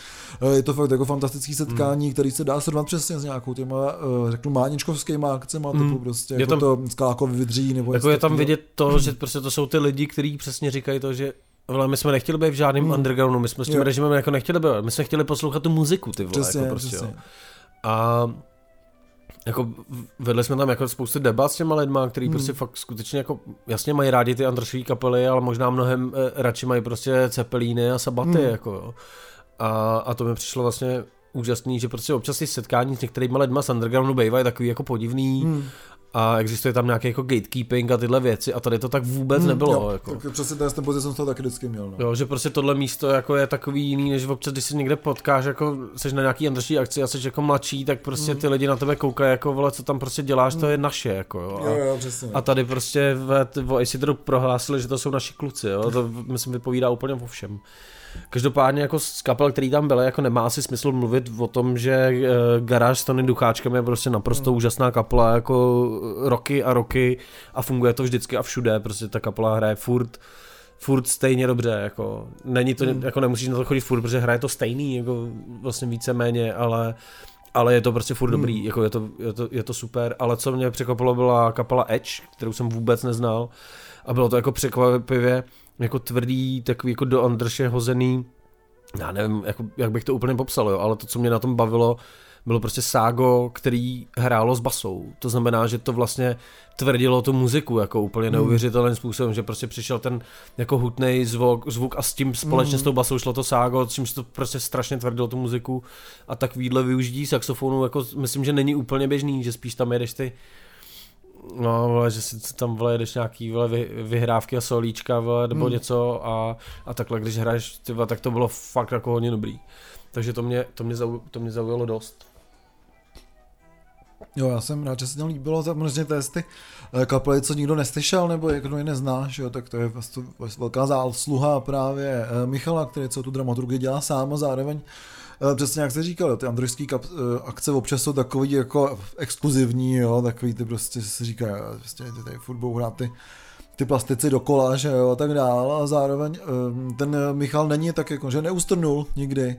je to fakt jako fantastický setkání, hmm. který se dá srovnat přesně s nějakou těma, řeknu, máničkovskýma akcemi, hmm. typu prostě je jako tam, to Skálakovi vydří, nebo jako je tam vidět to, že prostě to jsou ty lidi, kteří přesně říkají to, že ale my jsme nechtěli být v žádném hmm. undergroundu, my jsme s tím jo. režimem jako nechtěli být, my jsme chtěli poslouchat tu muziku, ty vole, přesně, jako prostě, přesně. Jo. A jako vedli jsme tam jako spoustu debat s těma lidma, který hmm. prostě fakt skutečně jako jasně mají rádi ty Androšové kapely, ale možná mnohem eh, radši mají prostě cepelíny a sabaty, hmm. jako jo. A, a to mi přišlo vlastně úžasný, že prostě občas ty setkání s některými lidma z undergroundu bývají takový jako podivný hmm a existuje tam nějaký jako gatekeeping a tyhle věci a tady to tak vůbec hmm, nebylo. Jo, jako. Tak přesně ten, pozici jsem to taky vždycky měl. No. Jo, že prostě tohle místo jako je takový jiný, než občas, když si někde potkáš, jako jsi na nějaký andrší akci a jsi jako mladší, tak prostě hmm. ty lidi na tebe koukají, jako vole, co tam prostě děláš, hmm. to je naše, jako jo. A, jo, jo přesně. a tady prostě v, v Isidru prohlásili, že to jsou naši kluci, jo, to myslím vypovídá úplně o všem. Každopádně jako z kapel, který tam byly, jako nemá asi smysl mluvit o tom, že uh, Garáž s Tony Ducháčkem je prostě naprosto mm. úžasná kapela, jako roky a roky a funguje to vždycky a všude, prostě ta kapela hraje furt furt stejně dobře, jako není to, mm. jako nemusíš na to chodit furt, protože hraje to stejný, jako vlastně víceméně, ale ale je to prostě furt hmm. dobrý, jako je to, je, to, je to super, ale co mě překvapilo byla kapela Edge, kterou jsem vůbec neznal a bylo to jako překvapivě, jako tvrdý, takový jako do Andrše hozený, já nevím, jako, jak bych to úplně popsal, jo, ale to, co mě na tom bavilo, bylo prostě ságo, který hrálo s basou. To znamená, že to vlastně tvrdilo tu muziku jako úplně hmm. neuvěřitelným způsobem, že prostě přišel ten jako hutný zvuk, zvuk a s tím společně mm. s tou basou šlo to ságo, čímž to prostě strašně tvrdilo tu muziku a tak výdle využití saxofonu jako myslím, že není úplně běžný, že spíš tam jedeš ty No, vole, že si tam vole, jdeš nějaký vole, vy, vyhrávky a solíčka vole, nebo hmm. něco a, a takhle, když hraješ, tyhle, tak to bylo fakt jako hodně dobrý. Takže to mě, to mě, zau, to mě zaujalo dost. Jo, já jsem rád, že se tam líbilo, možná to ty eh, kapely, co nikdo neslyšel, nebo jak kdo ji neznáš, jo, tak to je vlastně velká zásluha právě eh, Michala, který co tu dramaturgii dělá sám a zároveň přesně jak jsi říkal, ty androidské eh, akce občas jsou takový jako exkluzivní, jo, takový ty prostě se říká, prostě ty tady furt hrát ty, ty plastici dokola, že jo, a tak dále a zároveň eh, ten Michal není tak jako, že neustrnul nikdy,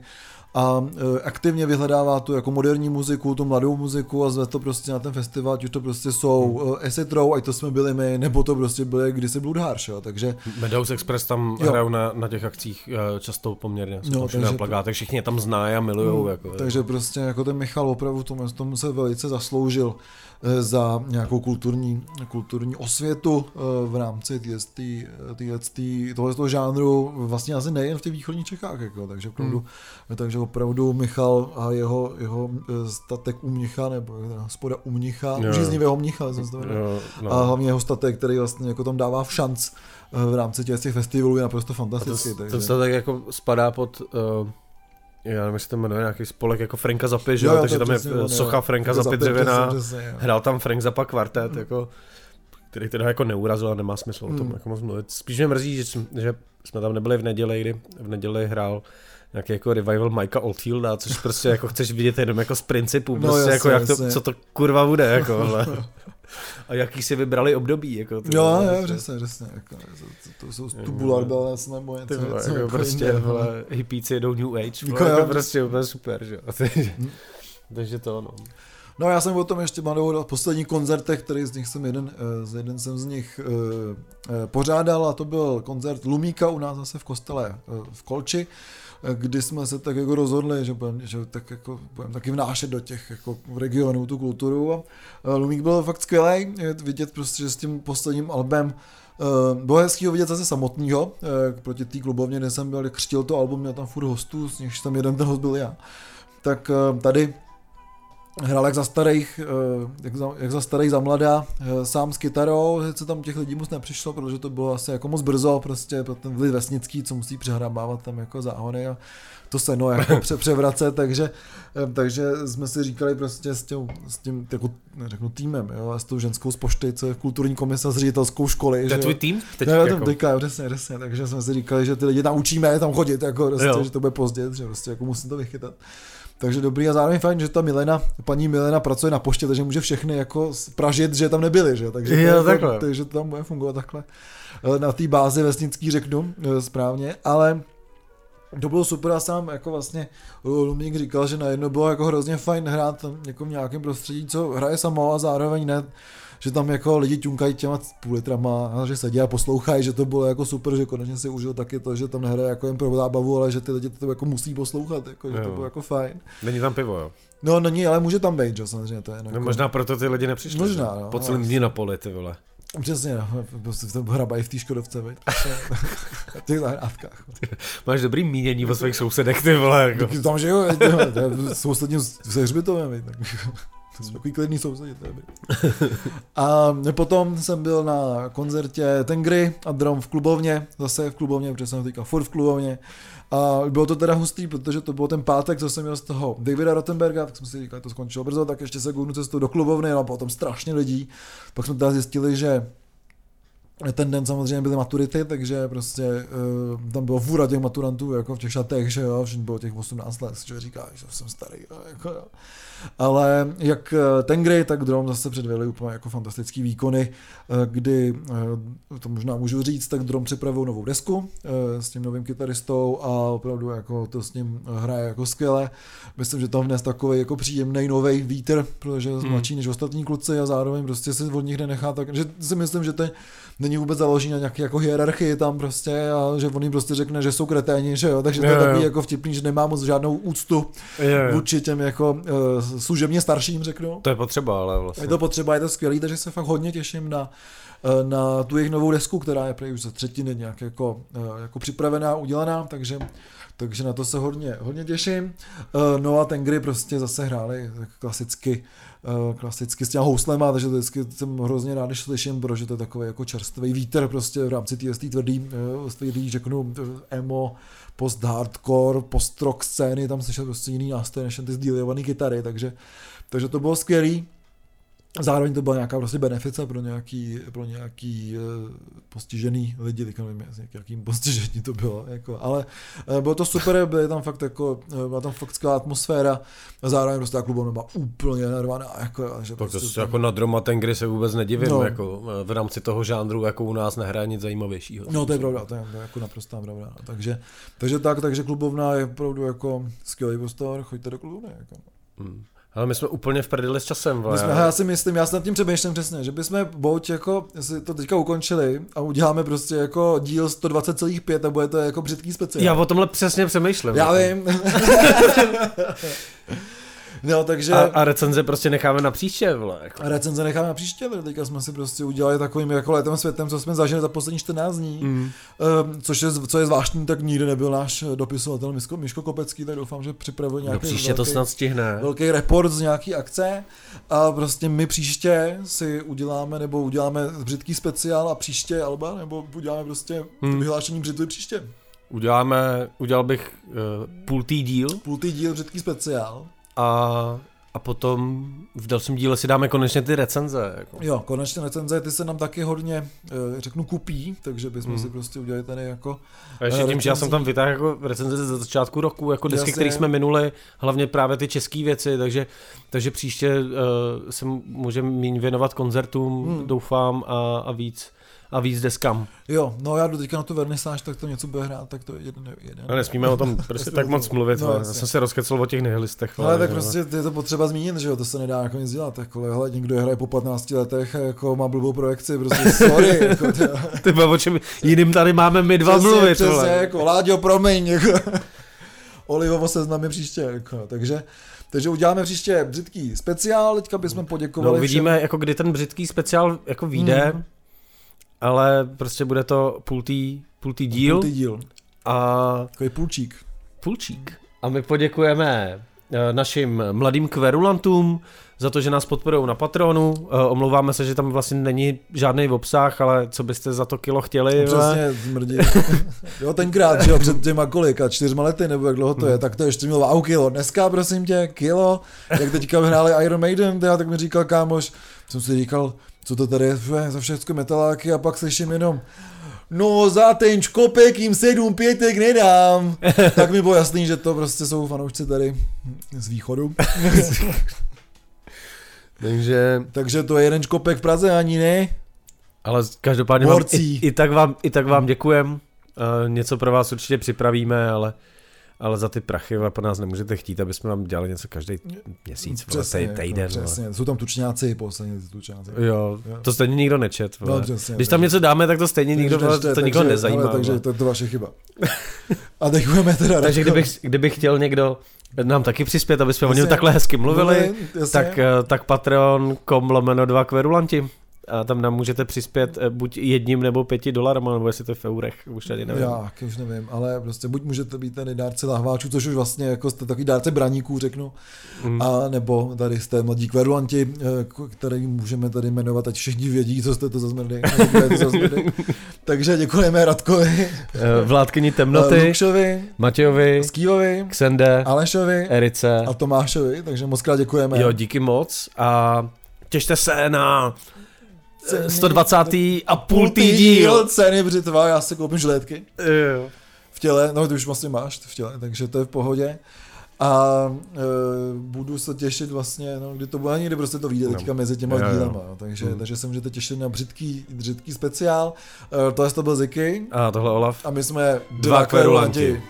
a e, aktivně vyhledává tu jako moderní muziku, tu mladou muziku a zve to prostě na ten festival, ať už to prostě jsou hmm. E, Acid Row, ať to jsme byli my, nebo to prostě byly kdysi Blood Harsh, jo, takže... Meadows Express tam jo. hrajou na, na těch akcích e, často poměrně, jsou no, takže, na plagátech, všichni je tam znají a milujou. Hmm, jako, takže jo. prostě jako ten Michal opravdu tomu, tomu se velice zasloužil. Eh, za nějakou kulturní, kulturní osvětu eh, v rámci tohoto žánru, vlastně asi nejen v těch východních Čechách, jako, takže, opravdu, hmm. takže opravdu Michal a jeho, jeho eh, statek u Mnicha, nebo hospoda u Mnicha, užíznivého Mnicha, jsem to jo, no. a hlavně jeho statek, který vlastně jako tam dává v šanc v rámci těch, těch festivalů je naprosto fantastický. To, takže... to statek jako spadá pod uh já nevím, jestli to jmenuje nějaký spolek jako Franka Zapy, že jo, takže tam je on, socha Franka Zapy dřevěná, hrál tam Frank Zappa kvartet, mm. jako, který teda jako neurazil a nemá smysl mm. o tom mm. jako moc mluvit. Spíš mě mrzí, že, že jsme tam nebyli v neděli, kdy v neděli hrál nějaký jako revival Mikea Oldfielda, což prostě jako chceš vidět jenom jako z principu, no, prostě jasně, jako jak to, co to kurva bude, jako, ale. A jaký si vybrali období, jako. To jo, jo, přesně, přesně, jako, to, to jsou tubular bells nebo něco, něco jako, prostě, vole, hippíci jedou New Age, vole, jako, jako prostě úplně super, že jo. Hm. Takže to, no. No já jsem o tom ještě mluvil o posledních koncertech, který z nich jsem jeden, eh, z jeden jsem z nich uh, pořádal a to byl koncert Lumíka u nás zase v kostele v Kolči kdy jsme se tak jako rozhodli, že budeme, že tak jako budeme taky vnášet do těch jako regionů tu kulturu a Lumík byl fakt skvělý, vidět prostě, že s tím posledním albem Uh, bylo hezký ho vidět zase samotného, uh, proti té klubovně, kde jsem byl, křtil to album, měl tam furt hostů, z nichž tam jeden ten host byl já. Tak uh, tady hrál jak za starých, eh, jak za, jak za starých za mladá, eh, sám s kytarou, se tam těch lidí moc nepřišlo, protože to bylo asi jako moc brzo, prostě pro ten vliv vesnický, co musí přehrabávat tam jako záhony a to seno jako pře- převracet, takže Eh, takže jsme si říkali prostě s tím, s tím jako, řeknu týmem, jo, a s tou ženskou z pošty, co je v kulturní komise s ředitelskou školy. To je tvůj tým? Teď, no, jako... teďka, přesně, přesně, takže jsme si říkali, že ty lidi naučíme tam chodit, jako, prostě, že to bude pozdě, že prostě jako musím to vychytat. Takže dobrý a zároveň fajn, že ta Milena, paní Milena pracuje na poště, takže může všechny jako pražit, že tam nebyli, že? Takže, jo, to, takhle. takže to tam bude fungovat takhle. Eh, na té bázi vesnický řeknu eh, správně, ale to bylo super a sám jako vlastně Lumík říkal, že najednou bylo jako hrozně fajn hrát jako v nějakém prostředí, co hraje samo a zároveň ne, že tam jako lidi ťunkají těma půl litrama a že sedí a poslouchají, že to bylo jako super, že konečně si užil taky to, že tam nehraje jako jen pro zábavu, ale že ty lidi to jako musí poslouchat, jako, že to bylo jako fajn. Není tam pivo, jo? No, není, ale může tam být, že samozřejmě to je. No, jako... možná proto ty lidi nepřišli. Možná, no, Po celém dní na poli, ty vole. Přesně, no, prostě v tom hrabají v té Škodovce, veď. v těch zahrádkách. Máš dobrý mínění o svých sousedech, ty vole. Jako. Tam, že jo, sousedním se hřbitovem, veď. Jsou takový klidný sousedi, to je A potom jsem byl na koncertě Tengry a Drum v klubovně, zase v klubovně, protože jsem teďka furt v klubovně. A bylo to teda hustý, protože to byl ten pátek, co jsem měl z toho Davida Rottenberga, tak jsme si říkali, to skončilo brzo, tak ještě se kouknu cestu do klubovny, a potom strašně lidí. Pak jsme teda zjistili, že ten den samozřejmě byly maturity, takže prostě uh, tam bylo fůra těch maturantů jako v těch šatech, že jo, všichni bylo těch 18 let, že říká, že jsem starý, jo, jako, jo. Ale jak eh, Tengry, tak Drom zase předvedli úplně jako fantastický výkony, eh, kdy, to možná můžu říct, tak Drom připravil novou desku s tím novým kytaristou a opravdu jako to s ním hraje jako skvěle. Myslím, že tam vnes takový jako příjemný nový vítr, protože je hmm. mladší než ostatní kluci a zároveň prostě se od nich nenechá tak, že si myslím, že ten není vůbec založený na nějaké jako hierarchii tam prostě a že on jim prostě řekne, že jsou kreténi, že jo, takže to je takový jako vtipný, že nemá moc žádnou úctu jo, vůči těm jako služebně starším, řeknu. To je potřeba, ale vlastně. Je to potřeba, je to skvělý, takže se fakt hodně těším na, eh, na tu jejich novou desku, která je už za třetiny nějak jako, eh, jako připravená, udělaná, takže takže na to se hodně, hodně těším. No a ten gry prostě zase hráli klasicky Eh, klasicky s těma houslema, takže to vždycky jsem hrozně rád, když slyším, protože to je takový jako čerstvý vítr prostě v rámci té tvrdý, eh, tvrdý, řeknu, emo, post-hardcore, post-rock scény, tam slyšel prostě jiný nástroj než ty sdílované kytary, takže, takže to bylo skvělý. Zároveň to byla nějaká prostě benefice pro nějaký, pro nějaký uh, postižený lidi, teď nevím, jakým postižení to bylo, jako, ale uh, bylo to super, byly tam fakt jako, uh, byla tam fakt skvělá atmosféra a zároveň prostě ta klubovna byla úplně narvaná, jako, že tak prostě to tam... jako na Droma Tengry se vůbec nedivím, no. jako v rámci toho žánru, jako u nás nehraje nic zajímavějšího. No to je pravda, to je, to je jako naprostá pravda, no. takže, takže tak, takže klubovna je opravdu jako skvělý prostor, choďte do klubovny, jako. Hmm. Ale my jsme úplně v prdeli s časem. My jsme, já si myslím, já se nad tím přemýšlím přesně, že bychom buď jako si to teďka ukončili a uděláme prostě jako díl 120,5 a bude to jako břitký speciál. Já o tomhle přesně přemýšlím. Já jako. vím. No, takže... A, a, recenze prostě necháme na příště, vole. Jako. A recenze necháme na příště, vole. Teďka jsme si prostě udělali takovým jako letem světem, co jsme zažili za poslední 14 dní. Mm. Um, což je, co je zvláštní, tak nikdy nebyl náš dopisovatel Miško, Miško Kopecký, tak doufám, že připravuje nějaký Do příště velký, to snad stihne. Velký report z nějaký akce. A prostě my příště si uděláme, nebo uděláme břitký speciál a příště Alba, nebo uděláme prostě mm. vyhlášení břitvy příště. Uděláme, udělal bych uh, půl tý díl. Půl tý díl břitký speciál a, a potom v dalším díle si dáme konečně ty recenze. Jako. Jo, konečně recenze, ty se nám taky hodně, eh, řeknu, kupí, takže bychom hmm. si prostě udělali tady jako... A ještě tím, že já jsem tam vytáhl jako recenze ze začátku roku, jako desky, které jsme minuli, hlavně právě ty české věci, takže, takže příště uh, se můžeme méně věnovat koncertům, hmm. doufám, a, a víc a víc deskam. Jo, no já jdu teďka na tu vernisáž, tak to něco bude hrát, tak to je jeden. jeden. No nesmíme o tom prostě tak moc mluvit, no, já jsem se rozkecl o těch nihilistech. Ale, ale tak prostě je to potřeba zmínit, že jo, to se nedá jako nic dělat, jako, hele, někdo hraje po 15 letech a jako má blbou projekci, prostě sorry. jako, Ty o čem jiným tady máme my dva přesně, mluvit. Přesně, vole. jako, Láďo, promiň, jako. Olivovo seznamy příště, jako, takže takže uděláme příště břitký speciál, teďka bychom poděkovali. No, uvidíme, všem. jako kdy ten břitký speciál jako vyjde. Hmm ale prostě bude to půl tý, půl díl. Půl díl. A... Takový půlčík. Půlčík. A my poděkujeme eh, našim mladým kverulantům za to, že nás podporují na Patronu. Eh, Omlouváme se, že tam vlastně není žádný obsah, ale co byste za to kilo chtěli? vole? Přesně, zmrdí. jo, tenkrát, že jo, před těma kolika, čtyřma lety, nebo jak dlouho to je, tak to ještě mělo wow, kilo. Dneska, prosím tě, kilo. Jak teďka vyhráli Iron Maiden, teda, tak mi říkal kámoš, jsem si říkal, co to tady je za všechno metaláky a pak slyším jenom No za ten škopek jim sedm pětek nedám. tak mi bylo jasný, že to prostě jsou fanoušci tady z východu. Takže, Takže to je jeden škopek v Praze, ani ne. ale každopádně vám, i, i, tak vám, i tak vám děkujem. Uh, něco pro vás určitě připravíme, ale ale za ty prachy vole, po nás nemůžete chtít, aby jsme vám dělali něco každý měsíc, vole, Přesně, tej, týden. jako, přesně. Jsou tam tučňáci, posledně ty tučňáci. Vole. Jo, Jo. to stejně nikdo nečet. Vole. No, přesně, Když tam takže- něco dáme, tak to stejně nikdo, Takže vole, nečte, to takže- nezajímá. Ale, takže vole. to, to vaše chyba. A děkujeme teda. takže kdybych, kdybych chtěl někdo nám taky přispět, aby jsme o něm Jasně. takhle hezky mluvili, jasně. tak, eh, tak patreon.com lomeno dva kverulanti. A tam nám můžete přispět eh, buď jedním nebo pěti dolarama, nebo jestli to je v eurech, už tady nevím. Já už nevím, ale prostě buď můžete být ten dárce lahváčů, což už vlastně jako jste takový dárce braníků, řeknu, Mm. a nebo tady jste mladí kverulanti, eh, který můžeme tady jmenovat, ať všichni vědí, co jste to za zmrdy. nebo kdo je to za zmrdy. Takže děkujeme Radkovi, Eh, Vládkyni temnoty, Lukšovi, Matějovi, Skývovi, Xende, Alešovi Erice. a Tomášovi, takže moc krát děkujeme. Jo, díky moc a těšte se na 120. a půl díl. Ceny břitva, já si koupím žlétky. Jo. v těle, no ty už vlastně máš v těle, takže to je v pohodě. A e, budu se těšit vlastně, no, kdy to bude, někdy prostě to vyjde No. teďka mezi těma Jo, dílama, jo, takže, Mm. takže se můžete těšit na břitký, břitký speciál. E, to je to byl Ziky A tohle Olaf. a my jsme Dva kverulanti.